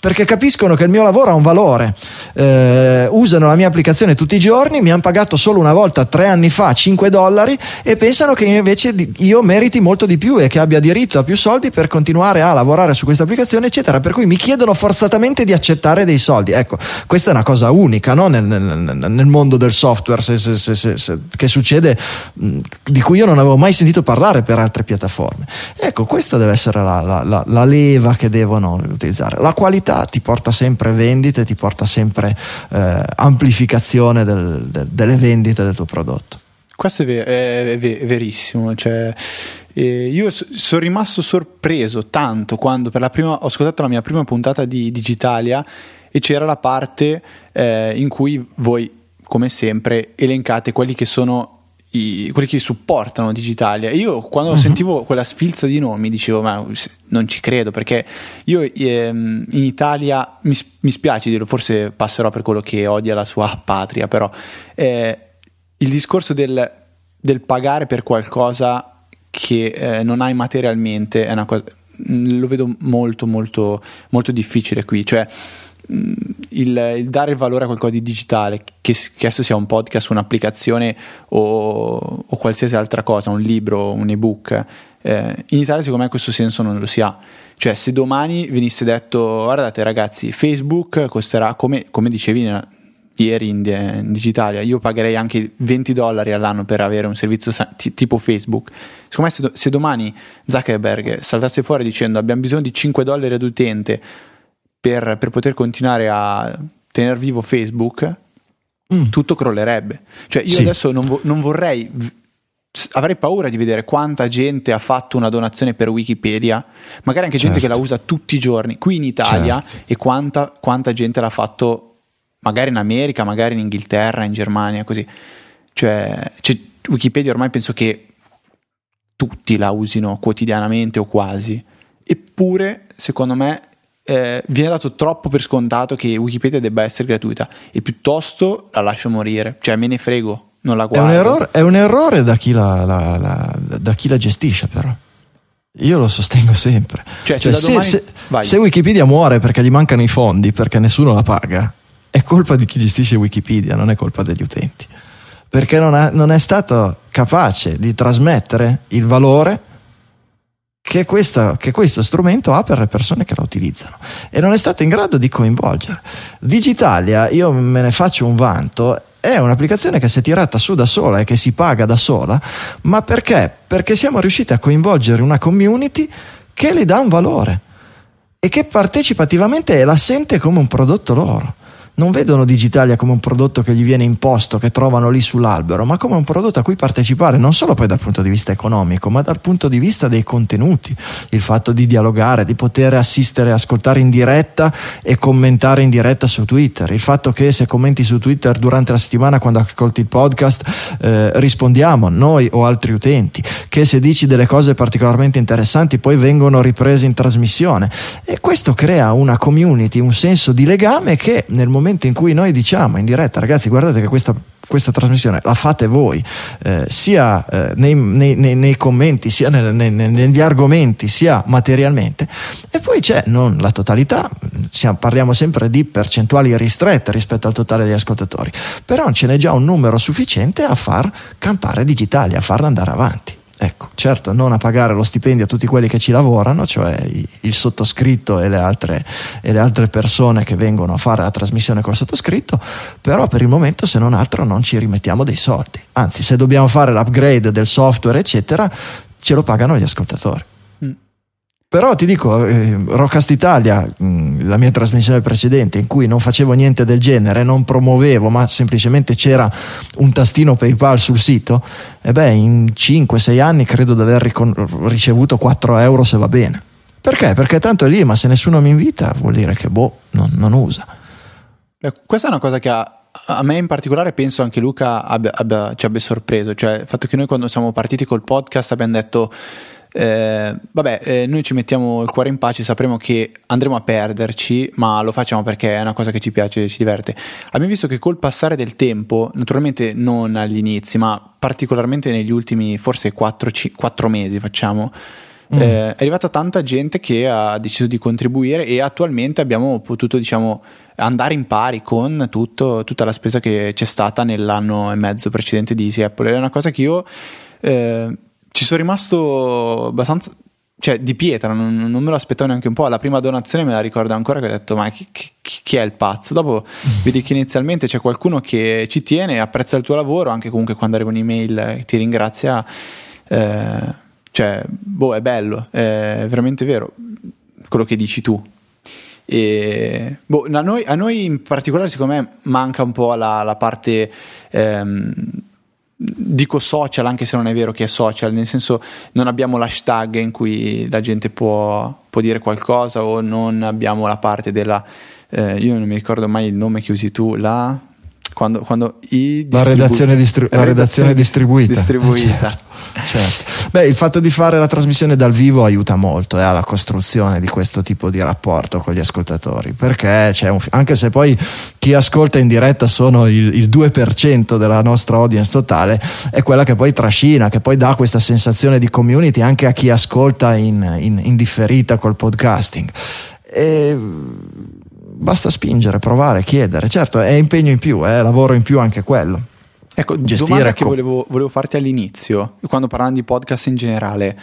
C: perché capiscono che il mio lavoro ha un valore. Eh, usano la mia applicazione tutti i giorni, mi hanno pagato solo una volta tre anni fa 5 dollari e pensano che invece io meriti molto di più e che abbia diritto a più soldi per continuare a lavorare su questa applicazione, eccetera. Per cui mi chiedono forzatamente di accettare dei soldi. Ecco, questa è una cosa unica no? nel, nel, nel, mondo del software se, se, se, che succede, di cui io non avevo mai sentito parlare per altre piattaforme. Ecco, questa deve essere la, la, la, la leva che devono utilizzare. La qualità ti porta sempre vendite, ti porta sempre eh, amplificazione del, del, delle vendite del tuo prodotto.
B: Questo è, ver- è, ver- è verissimo. Cioè, eh, io so- sono rimasto sorpreso tanto quando prima, ho ascoltato la mia prima puntata di Digitalia e c'era la parte eh, in cui voi, come sempre, elencate quelli che sono i, quelli che supportano Digitalia. Io quando uh-huh. sentivo quella sfilza di nomi dicevo ma non ci credo perché io ehm, in Italia mi, mi, spiace dirlo, forse passerò per quello che odia la sua patria, però eh, il discorso del, del, pagare per qualcosa che eh, non hai materialmente è una cosa, lo vedo molto molto molto difficile qui, cioè il, il, dare valore a qualcosa di digitale, che, che esso sia un podcast, un'applicazione o, o, qualsiasi altra cosa, un libro, un ebook, eh, in Italia secondo me questo senso non lo si ha. Cioè se domani venisse detto guardate ragazzi Facebook costerà come, come dicevi nella, ieri in, in Digitalia, io pagherei anche 20 dollari all'anno per avere un servizio t- tipo Facebook. Secondo me se, do, se domani Zuckerberg saltasse fuori dicendo abbiamo bisogno di 5 dollari ad utente per, per poter continuare a tenere vivo Facebook, mm. tutto crollerebbe. Cioè io sì. adesso non, vo- non vorrei avrei paura di vedere quanta gente ha fatto una donazione per Wikipedia, magari anche gente certo. che la usa tutti i giorni qui in Italia certo. e quanta, quanta, gente l'ha fatto magari in America, magari in Inghilterra, in Germania, così. Cioè, cioè, Wikipedia ormai penso che tutti la usino quotidianamente o quasi. Eppure, secondo me, eh, viene dato troppo per scontato che Wikipedia debba essere gratuita e piuttosto la lascio morire, cioè me ne frego, non la guardo.
C: È un errore, è un errore da, chi la, la, la, da chi la gestisce però. Io lo sostengo sempre. Cioè, cioè, se, domani... se, se, Wikipedia muore perché gli mancano i fondi, perché nessuno la paga, è colpa di chi gestisce Wikipedia, non è colpa degli utenti. Perché non, ha, non è stato capace di trasmettere il valore che, questa, che, questo strumento ha per le persone che la utilizzano e non è stato in grado di coinvolgere. Digitalia, io me ne faccio un vanto, è un'applicazione che si è tirata su da sola e che si paga da sola, ma perché? Perché siamo riusciti a coinvolgere una community che le dà un valore e che partecipativamente la sente come un prodotto loro non vedono Digitalia come un prodotto che gli viene imposto, che trovano lì sull'albero, ma come un prodotto a cui partecipare, non solo poi dal punto di vista economico, ma dal punto di vista dei contenuti, il fatto di dialogare, di poter assistere, ascoltare in diretta e commentare in diretta su Twitter, il fatto che se commenti su Twitter durante la settimana quando ascolti il podcast eh, rispondiamo noi o altri utenti, che se dici delle cose particolarmente interessanti poi vengono riprese in trasmissione. E questo crea una community, un senso di legame che nel momento momento in cui noi diciamo in diretta, ragazzi, guardate che questa, questa trasmissione la fate voi, eh, sia eh, nei, nei, nei, commenti, sia nel, negli argomenti, sia materialmente, e poi c'è non la totalità, siamo, parliamo sempre di percentuali ristrette rispetto al totale degli ascoltatori, però ce n'è già un numero sufficiente a far campare Digitalia, a farla andare avanti. Ecco, certo, non a pagare lo stipendio a tutti quelli che ci lavorano, cioè il sottoscritto e le, altre, e le altre persone che vengono a fare la trasmissione col sottoscritto, però per il momento se non altro non ci rimettiamo dei soldi. Anzi, se dobbiamo fare l'upgrade del software, eccetera, ce lo pagano gli ascoltatori. Però ti dico, eh, Rockcast Italia, mh, mm, la mia trasmissione precedente in cui non facevo niente del genere, non promuovevo, ma semplicemente c'era un tastino PayPal sul sito, e beh, in 5-6 anni credo di aver ricon- ricevuto 4 euro se va bene. Perché? Perché tanto è lì, ma se nessuno mi invita vuol dire che boh, non, non usa.
B: Questa è una cosa che ha a me in particolare penso anche Luca abbia, abbia, ci abbia sorpreso, cioè il fatto che noi quando siamo partiti col podcast abbiamo detto eh, vabbè, eh, noi ci mettiamo il cuore in pace, sapremo che andremo a perderci, ma lo facciamo perché è una cosa che ci piace, ci diverte. Abbiamo visto che col passare del tempo, naturalmente non agli inizi, ma particolarmente negli ultimi forse 4, 4 mesi facciamo, Mm. Eh, è arrivata tanta gente che ha deciso di contribuire e attualmente abbiamo potuto diciamo, andare in pari con tutto, tutta la spesa che c'è stata nell'anno e mezzo precedente di Easy Apple. È una cosa che io eh, ci sono rimasto abbastanza cioè di pietra, non, non, me lo aspettavo neanche un po'. La prima donazione me la ricordo ancora che ho detto: Ma chi, chi, chi è il pazzo? Dopo vedi che inizialmente c'è qualcuno che ci tiene, apprezza il tuo lavoro, anche comunque quando arriva un'email e ti ringrazia. Eh, cioè, boh, è bello, è veramente vero quello che dici tu. E, boh, a, noi, a, noi, in particolare, secondo me, manca un po' la, la parte. Ehm, dico social anche se non è vero che è social, nel senso non abbiamo l'hashtag in cui la gente può, può dire qualcosa o non abbiamo la parte della... Eh, io non mi ricordo mai il nome che usi tu, la quando, quando distribu-
C: la, redazione, distri- la, redazione, distribuita.
B: distribuita.
C: Certo, certo. Beh, il fatto di fare la trasmissione dal vivo aiuta molto eh, alla costruzione di questo tipo di rapporto con gli ascoltatori, perché c'è un, anche se poi chi ascolta in diretta sono il, il 2% della nostra audience totale, è quella che poi trascina, che poi dà questa sensazione di community anche a chi ascolta in, in, in differita col podcasting. E basta spingere, provare, chiedere. Certo, è impegno in più, è lavoro in più anche quello.
B: Ecco, Gestire domanda che volevo, volevo, farti all'inizio, quando parlavamo di podcast in generale.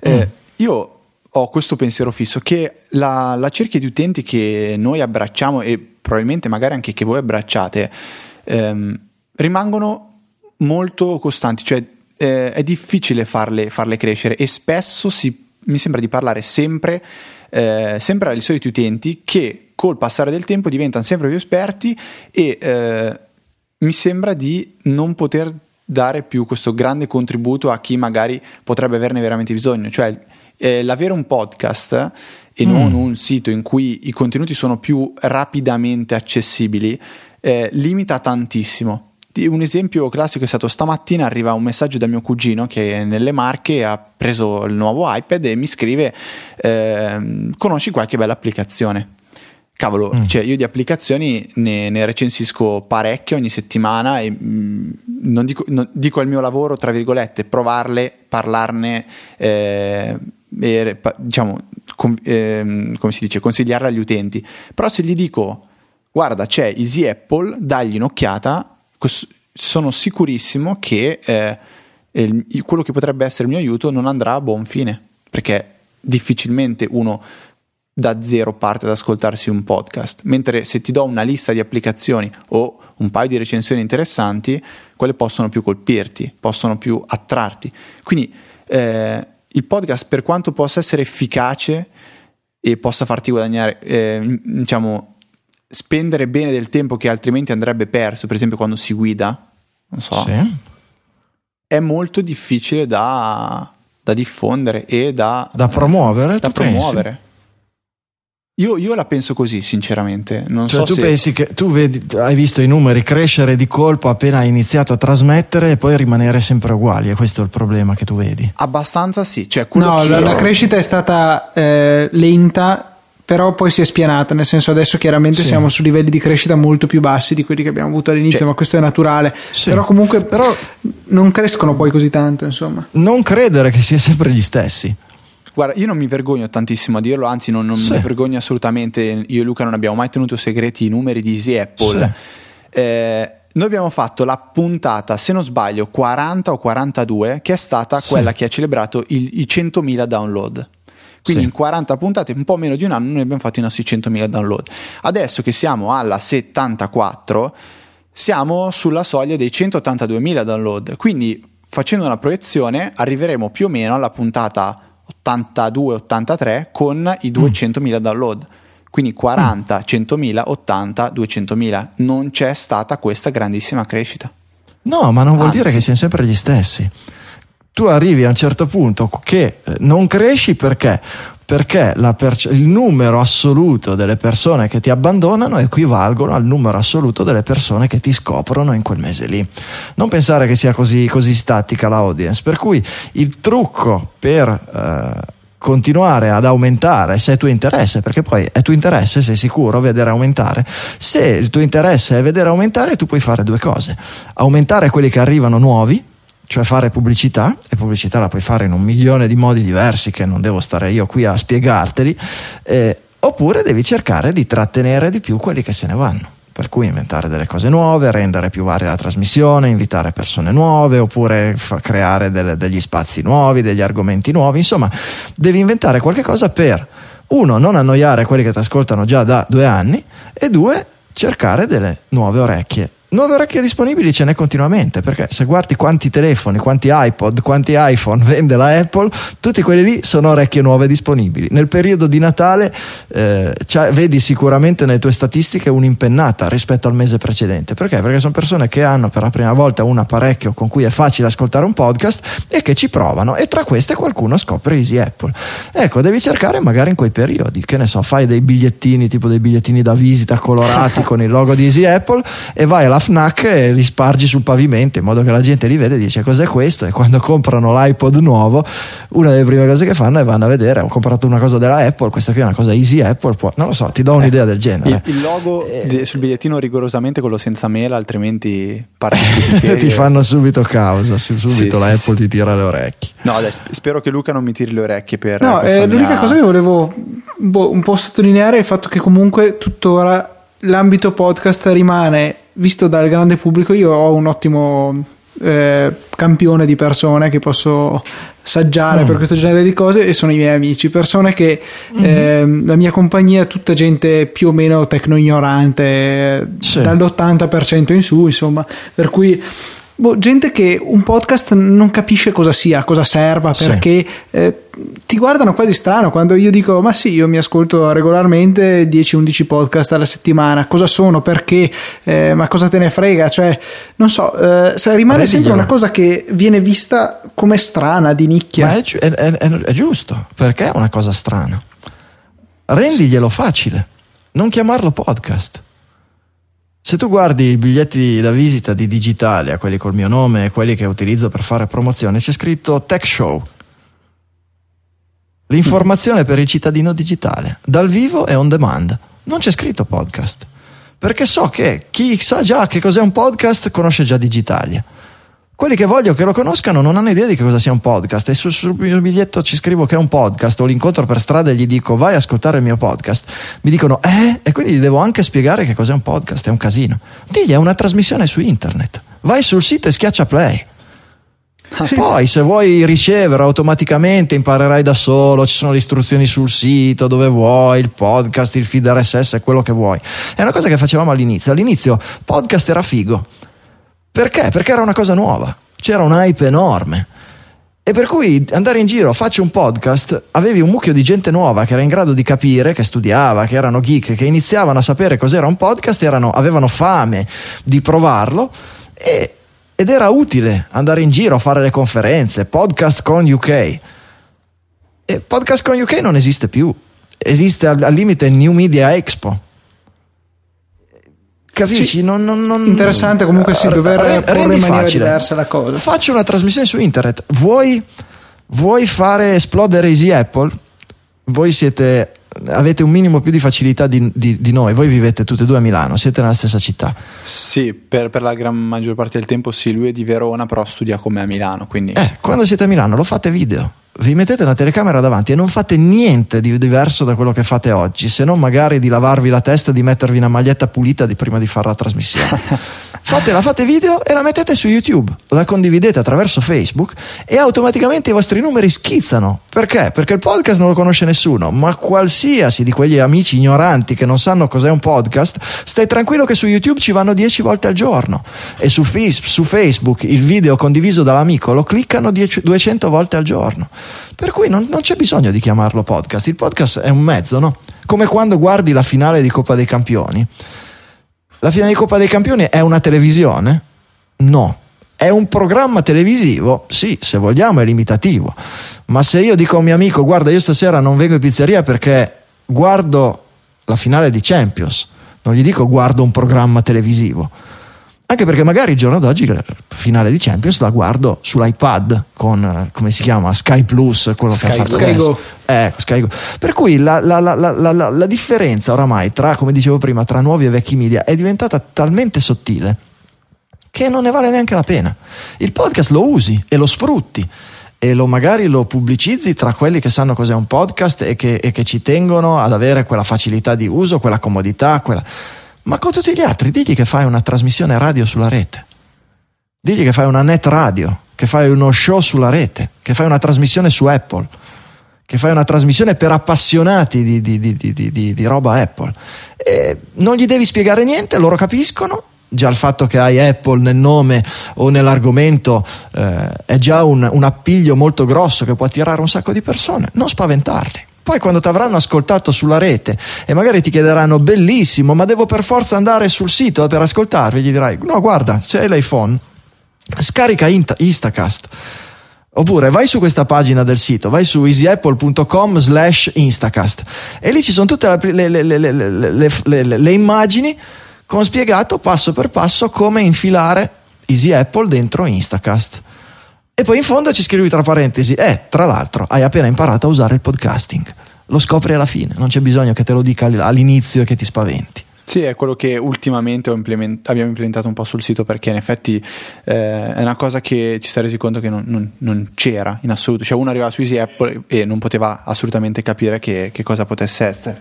B: Eh, mm. io ho questo pensiero fisso che la, la, cerchia di utenti che noi abbracciamo e probabilmente magari anche che voi abbracciate ehm, rimangono molto costanti, cioè eh, è difficile farle, farle, crescere e spesso si, mi sembra di parlare sempre, eh, sempre ai soliti utenti che col passare del tempo diventano sempre più esperti e eh, mi sembra di non poter dare più questo grande contributo a chi magari potrebbe averne veramente bisogno. Cioè, eh, l'avere un podcast e mm. non un sito in cui i contenuti sono più rapidamente accessibili eh, limita tantissimo. Un esempio classico è stato stamattina arriva un messaggio da mio cugino che nelle Marche ha preso il nuovo iPad e mi scrive eh, conosci qualche bella applicazione cavolo, mm. cioè io di applicazioni ne, ne, recensisco parecchie ogni settimana e mh, mm, non dico, non, dico al mio lavoro, tra virgolette, provarle, parlarne, eh, e, diciamo, com, eh, come si dice, consigliarle agli utenti. Però se gli dico, guarda, c'è Easy Apple, dagli un'occhiata, sono sicurissimo che eh, il, quello che potrebbe essere il mio aiuto non andrà a buon fine, perché difficilmente uno da zero parte ad ascoltarsi un podcast, mentre se ti do una lista di applicazioni o un paio di recensioni interessanti, quelle possono più colpirti, possono più attrarti. Quindi eh, il podcast, per quanto possa essere efficace e possa farti guadagnare, eh, diciamo, spendere bene del tempo che altrimenti andrebbe perso, per esempio quando si guida, non so, sì. è molto difficile da, da diffondere e da,
C: da promuovere.
B: Da promuovere. Pensi? Io, io, la penso così, sinceramente. Non
C: cioè,
B: so
C: tu
B: se...
C: pensi che tu vedi, hai visto i numeri crescere di colpo appena hai iniziato a trasmettere e poi rimanere sempre uguali, e questo è il problema che tu vedi?
B: Abbastanza sì. Cioè,
A: no, la, la, crescita è stata eh, lenta, però poi si è spianata. Nel senso, adesso chiaramente sì. siamo su livelli di crescita molto più bassi di quelli che abbiamo avuto all'inizio, cioè, ma questo è naturale. Sì. Però comunque però, non crescono poi così tanto, insomma.
C: Non credere che sia sempre gli stessi.
B: Guarda, io non mi vergogno tantissimo a dirlo, anzi non, non sì. mi vergogno assolutamente, io e Luca non abbiamo mai tenuto segreti i numeri di Easy Apple. Sì. Eh, noi abbiamo fatto la puntata, se non sbaglio, 40 o 42, che è stata sì. quella che ha celebrato il, i 100.000 download. Quindi sì. in 40 puntate, un po' meno di un anno, noi abbiamo fatto i nostri 100.000 download. Adesso che siamo alla 74, siamo sulla soglia dei 182.000 download. Quindi facendo una proiezione arriveremo più o meno alla puntata 82-83 con i 200.000 mm. download. Quindi 40, mm. 100.000, 80, 200.000. Non c'è stata questa grandissima crescita.
C: No, ma non vuol Anzi. dire che siano sempre gli stessi. Tu arrivi a un certo punto che eh, non cresci perché perché perce- il numero assoluto delle persone che ti abbandonano equivalgono al numero assoluto delle persone che ti scoprono in quel mese lì. Non pensare che sia così, così statica l'audience, per cui il trucco per... Eh, continuare ad aumentare se è tuo interesse, perché poi è tuo interesse, sei sicuro, vedere aumentare. Se il tuo interesse è vedere aumentare, tu puoi fare due cose: aumentare quelli che arrivano nuovi, cioè fare pubblicità, e pubblicità la puoi fare in un milione di modi diversi che non devo stare io qui a spiegarteli, eh, oppure devi cercare di trattenere di più quelli che se ne vanno. Per cui inventare delle cose nuove, rendere più varia la trasmissione, invitare persone nuove, oppure creare delle, degli spazi nuovi, degli argomenti nuovi, insomma, devi inventare qualche cosa per, uno, non annoiare quelli che ti ascoltano già da due anni, e due, cercare delle nuove orecchie nuove orecchie disponibili ce n'è continuamente perché se guardi quanti telefoni, quanti iPod, quanti iPhone vende la Apple, tutti quelli lì sono orecchie nuove disponibili. Nel periodo di Natale eh, vedi sicuramente nelle tue statistiche un'impennata rispetto al mese precedente. Perché? Perché sono persone che hanno per la prima volta un apparecchio con cui è facile ascoltare un podcast e che ci provano e tra queste qualcuno scopre Easy Apple. Ecco, devi cercare magari in quei periodi, che ne so, fai dei bigliettini tipo dei bigliettini da visita colorati con il logo di Easy Apple e vai alla FNAC e li spargi sul pavimento in modo che la gente li vede e dice cos'è questo? E quando comprano l'iPod nuovo una delle prime cose che fanno è vanno a vedere ho comprato una cosa della Apple questa qui è una cosa easy Apple può, non lo so ti do un'idea eh, del genere.
B: il, il logo eh, sul bigliettino rigorosamente quello senza mela altrimenti
C: ti fanno subito causa subito sì, la sì, Apple sì. ti tira le orecchie.
B: No dai, spero che Luca non mi tiri le orecchie per
A: no eh, l'unica mia... cosa che volevo boh, un po' sottolineare è il fatto che comunque tuttora l'ambito podcast rimane visto dal grande pubblico, io ho un ottimo eh, campione di persone che posso saggiare mm. per questo genere di cose e sono i miei amici, persone che mm-hmm. eh, la mia compagnia è tutta gente più o meno tecno ignorante, sì. dall'80% in su, insomma, per cui boh, gente che un podcast non capisce cosa sia, cosa serva, perché sì. eh, ti guardano quasi strano quando io dico ma sì io mi ascolto regolarmente 10-11 podcast alla settimana cosa sono perché eh, ma cosa te ne frega? Cioè non so eh, rimane sempre una cosa che viene vista come strana di nicchia.
C: Ma è, è, è, è giusto perché è una cosa strana? Rendiglielo facile. Non chiamarlo podcast se tu guardi i biglietti da visita di Digitalia, quelli col mio nome e quelli che utilizzo per fare promozione, c'è scritto Tech Show. L'informazione per il cittadino digitale, dal vivo e on demand. Non c'è scritto podcast. Perché so che chi sa già che cos'è un podcast conosce già Digitalia. Quelli che voglio che lo conoscano non hanno idea di che cosa sia un podcast e sul, sul mio biglietto ci scrivo che è un podcast o l'incontro per strada e gli dico vai a ascoltare il mio podcast. Mi dicono eh? E quindi gli devo anche spiegare che cos'è un podcast, è un casino. Digli è una trasmissione su internet. Vai sul sito e schiaccia play. Sì. Poi se vuoi ricevere automaticamente imparerai da solo, ci sono le istruzioni sul sito dove vuoi, il podcast, il feed RSS, quello che vuoi. È una cosa che facevamo all'inizio. All'inizio podcast era figo. Perché? Perché era una cosa nuova. C'era un hype enorme. E per cui andare in giro, faccio un podcast, avevi un mucchio di gente nuova che era in grado di capire, che studiava, che erano geek, che iniziavano a sapere cos'era un podcast, erano, avevano fame di provarlo e ed era utile andare in giro a fare le conferenze, podcast con UK. E podcast con UK non esiste più, esiste al, al limite New Media Expo. Capisci? Sì. Non, non, non,
A: Interessante comunque sì, dover
C: rendi, rendi
A: in
C: facile.
A: diversa la cosa.
C: Faccio una trasmissione su internet. Vuoi, vuoi fare esplodere Easy Apple? Voi siete avete un minimo più di facilità di, di, di, noi. Voi vivete tutte e due a Milano, siete nella stessa città.
B: Sì, per, per, la gran maggior parte del tempo sì, lui è di Verona, però studia come a Milano. Quindi...
C: Eh, quando siete a Milano lo fate video vi mettete una telecamera davanti e non fate niente di diverso da quello che fate oggi, se non magari di lavarvi la testa e di mettervi una maglietta pulita di prima di fare la trasmissione. fate, la fate video e la mettete su YouTube, la condividete attraverso Facebook e automaticamente i vostri numeri schizzano. Perché? Perché il podcast non lo conosce nessuno, ma qualsiasi di quegli amici ignoranti che non sanno cos'è un podcast, stai tranquillo che su YouTube ci vanno 10 volte al giorno e su, su Facebook il video condiviso dall'amico lo cliccano 10, 200 volte al giorno. Per cui non, non, c'è bisogno di chiamarlo podcast, il podcast è un mezzo, no? Come quando guardi la finale di Coppa dei Campioni. La finale di Coppa dei Campioni è una televisione? No. È un programma televisivo? Sì, se vogliamo è limitativo. Ma se io dico a un mio amico, guarda, io stasera non vengo in pizzeria perché guardo la finale di Champions, non gli dico guardo un programma televisivo anche perché magari il giorno d'oggi la finale di Champions la guardo sull'iPad con, eh, come si chiama, Sky Plus, quello Sky, che ha fatto Sky Go. Eh, Sky Go. Per cui la, la, la, la, differenza oramai tra, come dicevo prima, tra nuovi e vecchi media è diventata talmente sottile che non ne vale neanche la pena. Il podcast lo usi e lo sfrutti e lo magari lo pubblicizzi tra quelli che sanno cos'è un podcast e che, e che ci tengono ad avere quella facilità di uso, quella comodità, quella... ma con tutti gli altri digli che fai una trasmissione radio sulla rete, digli che fai una net radio, che fai uno show sulla rete, che fai una trasmissione su Apple che fai una trasmissione per appassionati di, di, di, di, roba Apple. E non gli devi spiegare niente, loro capiscono. Già il fatto che hai Apple nel nome o nell'argomento eh, è già un, un appiglio molto grosso che può attirare un sacco di persone. Non spaventarli. Poi quando ti avranno ascoltato sulla rete e magari ti chiederanno bellissimo, ma devo per forza andare sul sito per ascoltarvi, gli dirai no guarda, hai l'iPhone, scarica Instacast Oppure vai su questa pagina del sito, vai su easyapple.com slash instacast e lì ci sono tutte le, le, le, le, immagini con spiegato passo per passo come infilare Easy Apple dentro Instacast. E poi in fondo ci scrivi tra parentesi, eh, tra l'altro hai appena imparato a usare il podcasting. Lo scopri alla fine, non c'è bisogno che te lo dica all'inizio e che ti spaventi.
B: Sì, è quello che ultimamente implement- abbiamo implementato un po' sul sito perché in effetti eh, è una cosa che ci si è resi conto che non, non, non, c'era in assoluto. Cioè uno arrivava su Easy Apple e non poteva assolutamente capire che, che cosa potesse essere.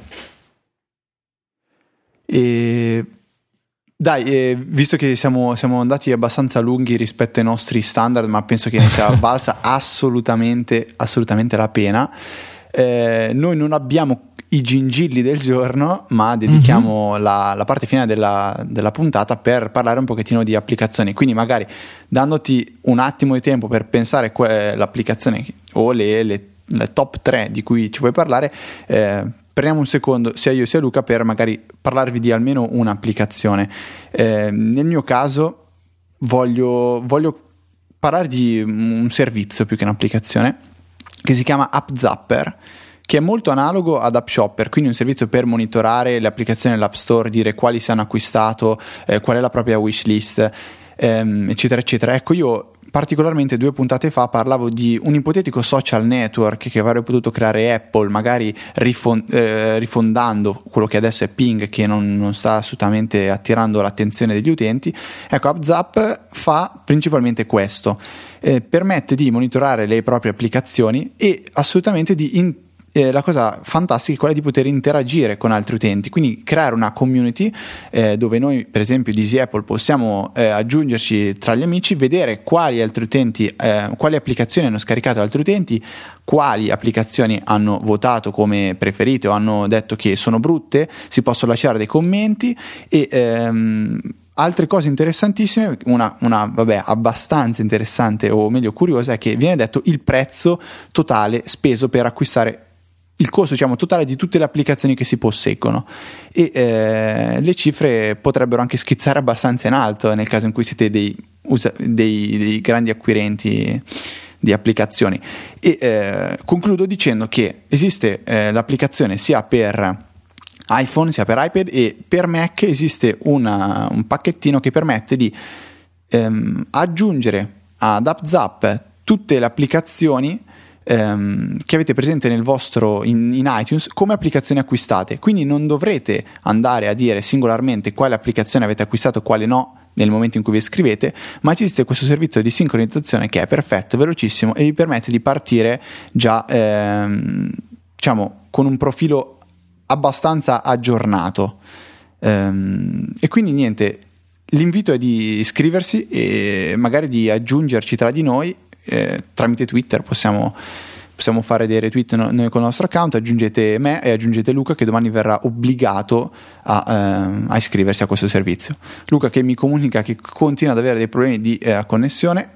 B: E dai, eh, visto che siamo, siamo, andati abbastanza lunghi rispetto ai nostri standard, ma penso che ne sia valsa assolutamente, assolutamente la pena. Eh, noi non abbiamo i gingilli del giorno, ma dedichiamo mm-hmm. la, la, parte finale della, della, puntata per parlare un pochettino di applicazioni. Quindi magari dandoti un attimo di tempo per pensare que- l'applicazione o le, le, le, top 3 di cui ci vuoi parlare, eh, prendiamo un secondo, sia io sia Luca, per magari parlarvi di almeno un'applicazione. Eh, nel mio caso voglio, voglio parlare di un servizio più che un'applicazione che si chiama AppZapper che è molto analogo ad App Shopper, quindi un servizio per monitorare le applicazioni dell'App Store, dire quali si hanno acquistato, eh, qual è la propria wishlist, ehm, eccetera, eccetera. Ecco, io particolarmente due puntate fa parlavo di un ipotetico social network che avrebbe potuto creare Apple, magari rifond- eh, rifondando quello che adesso è Ping, che non, non, sta assolutamente attirando l'attenzione degli utenti. Ecco, AppZap fa principalmente questo. Eh, permette di monitorare le proprie applicazioni e assolutamente di in- eh, la cosa fantastica è quella di poter interagire con altri utenti, quindi creare una community eh, dove noi, per esempio, di Easy Apple possiamo eh, aggiungerci tra gli amici, vedere quali altri utenti, eh, quali applicazioni hanno scaricato altri utenti, quali applicazioni hanno votato come preferite o hanno detto che sono brutte, si possono lasciare dei commenti e ehm, altre cose interessantissime, una, una vabbè, abbastanza interessante o meglio curiosa è che viene detto il prezzo totale speso per acquistare il costo diciamo, totale di tutte le applicazioni che si posseggono. E eh, le cifre potrebbero anche schizzare abbastanza in alto nel caso in cui siete dei, usa- dei, dei grandi acquirenti di applicazioni. E eh, concludo dicendo che esiste eh, l'applicazione sia per iPhone sia per iPad e per Mac esiste una, un pacchettino che permette di ehm, aggiungere ad AppZap tutte le applicazioni ehm, che avete presente nel vostro in, in, iTunes come applicazioni acquistate. Quindi non dovrete andare a dire singolarmente quale applicazione avete acquistato e quale no nel momento in cui vi iscrivete, ma esiste questo servizio di sincronizzazione che è perfetto, velocissimo e vi permette di partire già ehm, diciamo con un profilo abbastanza aggiornato. Ehm, e quindi niente, l'invito è di iscriversi e magari di aggiungerci tra di noi eh, tramite Twitter possiamo, possiamo, fare dei retweet no, noi con il nostro account, aggiungete me e aggiungete Luca che domani verrà obbligato a, eh, a iscriversi a questo servizio. Luca che mi comunica che continua ad avere dei problemi di eh, connessione,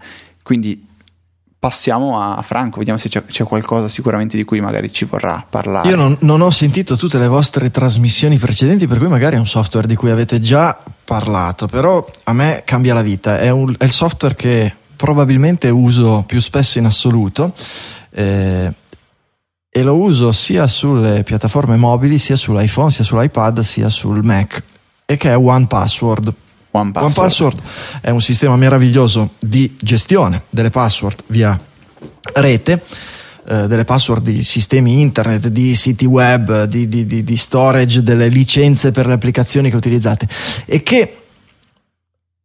B: quindi passiamo a Franco, vediamo se c'è, c'è, qualcosa sicuramente di cui magari ci vorrà parlare.
C: Io non, non, ho sentito tutte le vostre trasmissioni precedenti, per cui magari è un software di cui avete già parlato, però a me cambia la vita, è, un, è il software che probabilmente uso più spesso in assoluto eh, e lo uso sia sulle piattaforme mobili, sia sull'iPhone, sia sull'iPad, sia sul Mac e che è One Password.
B: One Password. One Password
C: è un sistema meraviglioso di gestione delle password via rete eh, delle password di sistemi internet, di siti web, di, di, di, di storage delle licenze per le applicazioni che utilizzate e che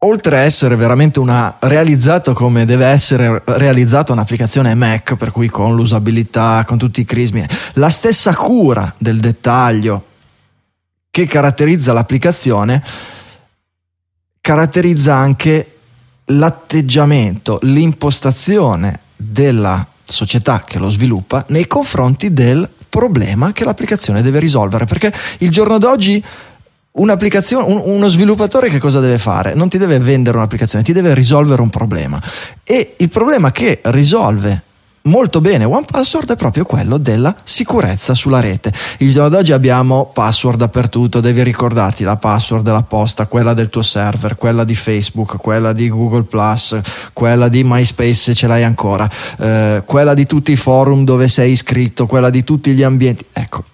C: oltre a essere veramente una realizzato come deve essere realizzata un'applicazione Mac, per cui con l'usabilità, con tutti i crismi, la stessa cura del dettaglio che caratterizza l'applicazione, caratterizza anche l'atteggiamento, l'impostazione della società che lo sviluppa nei confronti del problema che l'applicazione deve risolvere. Perché il giorno d'oggi uno sviluppatore che cosa deve fare? Non ti deve vendere un'applicazione, ti deve risolvere un problema. E il problema che risolve molto bene OnePassword è proprio quello della sicurezza sulla rete. Il giorno d'oggi abbiamo password dappertutto, devi ricordarti la password della posta, quella del tuo server, quella di Facebook, quella di Google quella di MySpace se ce l'hai ancora, eh, quella di tutti i forum dove sei iscritto, quella di tutti gli ambienti. Ecco,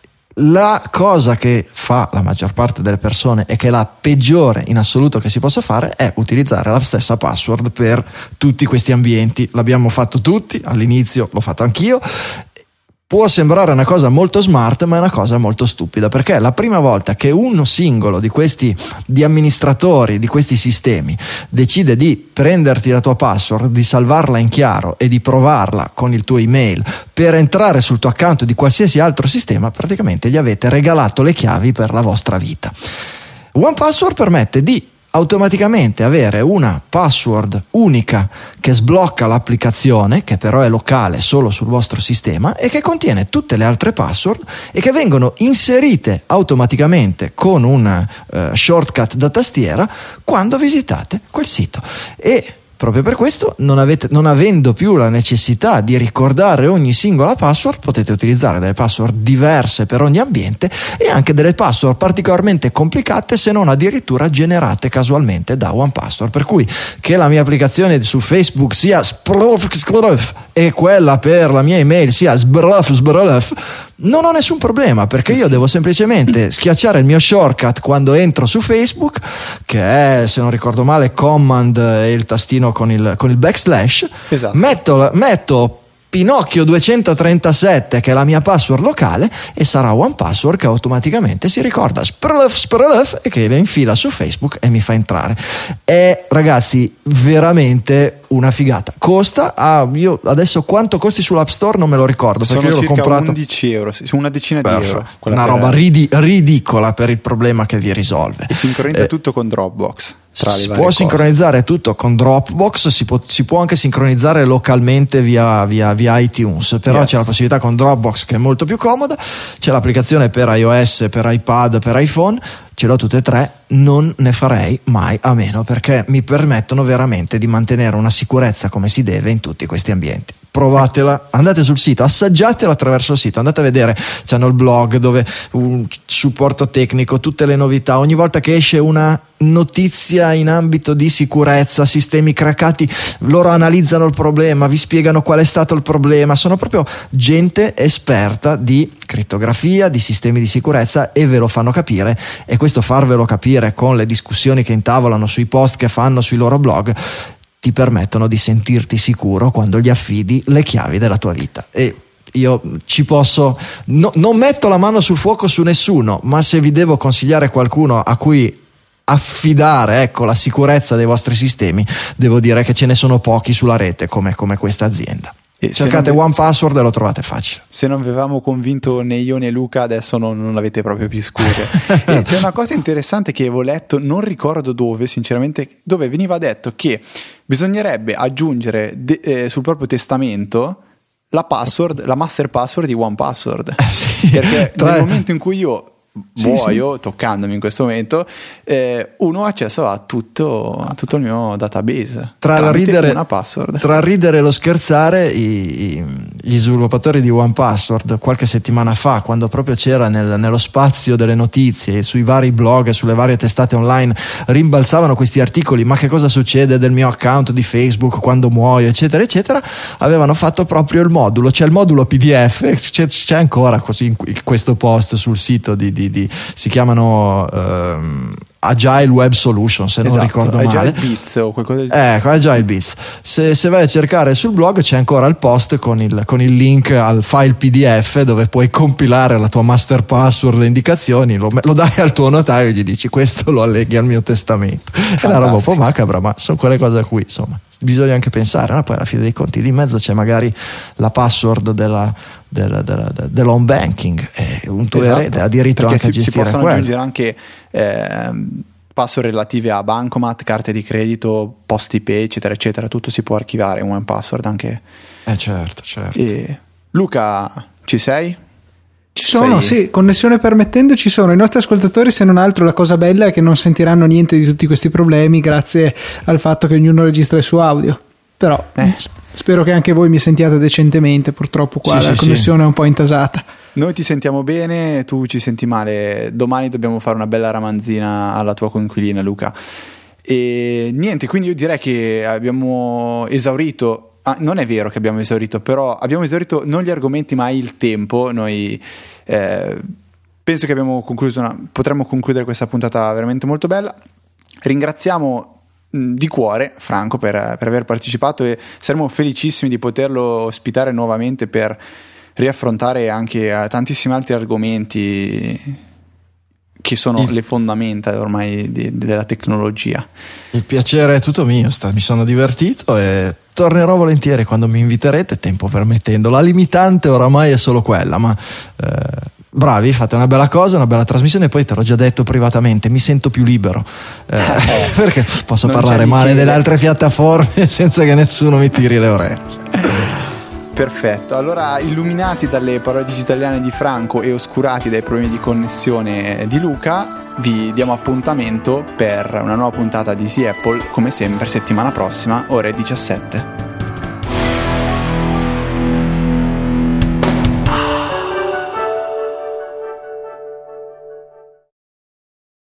C: la cosa che fa la maggior parte delle persone e che è la peggiore in assoluto che si possa fare è utilizzare la stessa password per tutti questi ambienti. L'abbiamo fatto tutti, all'inizio l'ho fatto anch'io Può sembrare una cosa molto smart, ma è una cosa molto stupida, perché è la prima volta che uno singolo di questi di amministratori di questi sistemi decide di prenderti la tua password, di salvarla in chiaro e di provarla con il tuo email per entrare sul tuo account di qualsiasi altro sistema, praticamente gli avete regalato le chiavi per la vostra vita. OnePassword permette di automaticamente avere una password unica che sblocca l'applicazione, che però è locale solo sul vostro sistema e che contiene tutte le altre password e che vengono inserite automaticamente con un uh, shortcut da tastiera quando visitate quel sito. E Proprio per questo, non, avete, non, avendo più la necessità di ricordare ogni singola password, potete utilizzare delle password diverse per ogni ambiente e anche delle password particolarmente complicate, se non addirittura generate casualmente da OnePassword. Per cui che la mia applicazione su Facebook sia e quella per la mia email sia sbrf sbrf, non ho nessun problema perché io devo semplicemente schiacciare il mio shortcut quando entro su Facebook, che è, se non ricordo male, command e il tastino con il, con il backslash. Esatto. Metto, metto Pinocchio 237 che è la mia password locale e sarà OnePassword che automaticamente si ricorda sprlf, sprlf, e che le infila su Facebook e mi fa entrare. È ragazzi veramente una figata. Costa, ah, io adesso quanto costi sull'App Store non me lo ricordo
B: Sono
C: perché io l'ho comprato
B: 11 euro, su una decina Perfetto. di euro.
C: Una roba ridi- ridicola per il problema che vi risolve.
B: E sincronizza eh, tutto con Dropbox.
C: Si può cose. sincronizzare tutto con Dropbox, si può, si può anche sincronizzare localmente via, via, via iTunes, però yes. c'è la possibilità con Dropbox che è molto più comoda, c'è l'applicazione per iOS, per iPad, per iPhone, ce l'ho tutte e tre, non ne farei mai a meno perché mi permettono veramente di mantenere una sicurezza come si deve in tutti questi ambienti provatela, andate sul sito, assaggiatela attraverso il sito, andate a vedere, c'hanno il blog dove un supporto tecnico, tutte le novità, ogni volta che esce una notizia in ambito di sicurezza, sistemi craccati, loro analizzano il problema, vi spiegano qual è stato il problema, sono proprio gente esperta di crittografia, di sistemi di sicurezza e ve lo fanno capire. E questo farvelo capire con le discussioni che intavolano sui post che fanno sui loro blog ti permettono di sentirti sicuro quando gli affidi le chiavi della tua vita. E io ci posso, no, non metto la mano sul fuoco su nessuno, ma se vi devo consigliare qualcuno a cui affidare ecco, la sicurezza dei vostri sistemi, devo dire che ce ne sono pochi sulla rete come, come questa azienda. E Cercate One Password e lo trovate facile.
B: Se non vi avevamo convinto né io né Luca, adesso non, non l'avete proprio più scure. c'è una cosa interessante che avevo letto, non ricordo dove, sinceramente, dove veniva detto che bisognerebbe aggiungere de- eh, sul proprio testamento la password, la master password di One Password. Eh sì, Perché tra... nel momento in cui io muoio, sì. toccandomi in questo momento, eh, uno ha accesso a tutto, a tutto, il mio database.
C: Tra ridere, una password. tra ridere e lo scherzare, i, i, gli sviluppatori di OnePassword qualche settimana fa, quando proprio c'era nel, nello spazio delle notizie, sui vari blog, sulle varie testate online, rimbalzavano questi articoli, ma che cosa succede del mio account di Facebook quando muoio, eccetera, eccetera, avevano fatto proprio il modulo, c'è il modulo PDF, c'è, c'è ancora così in questo post sul sito di, di di, si chiamano ehm, Agile Web Solution, se
B: esatto,
C: non ricordo
B: Agile
C: male.
B: Beats o qualcosa genere.
C: Ecco, Agile Beats. Se, se, vai a cercare sul blog c'è ancora il post con il, con il, link al file PDF dove puoi compilare la tua master password, le indicazioni, lo, lo dai al tuo notaio e gli dici questo lo alleghi al mio testamento. È una roba un po' macabra, ma sono quelle cose a cui insomma bisogna anche pensare. No? Poi alla fine dei conti lì in mezzo c'è magari la password della, della, della, dell'home banking e un tuo esatto, erede ha diritto anche
B: si,
C: a gestire
B: si possono
C: quello.
B: aggiungere anche eh, password relative a bancomat, carte di credito, posti pay, eccetera, eccetera. Tutto si può archivare in one password anche.
C: Eh certo, certo.
B: E... Luca, ci sei?
A: Ci sono, sei... sì, connessione permettendo ci sono. I nostri ascoltatori, se non altro, la cosa bella è che non sentiranno niente di tutti questi problemi grazie al fatto che ognuno registra il suo audio. Però eh. spero che anche voi mi sentiate decentemente, purtroppo qua sì, la sì, connessione sì. è un po' intasata.
B: Noi ti sentiamo bene, tu ci senti male. Domani dobbiamo fare una bella ramanzina alla tua coinquilina Luca. E niente, quindi io direi che abbiamo esaurito Ah, non è vero che abbiamo esaurito, però abbiamo esaurito non gli argomenti ma il tempo. Noi eh, penso che abbiamo concluso una, potremmo concludere questa puntata veramente molto bella. Ringraziamo di cuore Franco per, per, aver partecipato e saremo felicissimi di poterlo ospitare nuovamente per riaffrontare anche eh, tantissimi altri argomenti che sono il... le fondamenta ormai di, della tecnologia.
C: Il piacere è tutto mio, sta, mi sono divertito e tornerò volentieri quando mi inviterete, tempo permettendo. La limitante oramai è solo quella, ma eh, bravi, fate una bella cosa, una bella trasmissione. Poi te l'ho già detto privatamente, mi sento più libero eh, perché posso non parlare male delle altre piattaforme senza che nessuno mi tiri le orecchie.
B: Perfetto, allora illuminati dalle parole digitaliane di Franco e oscurati dai problemi di connessione di Luca, vi diamo appuntamento per una nuova puntata di Easy Apple, come sempre settimana prossima, ore 17.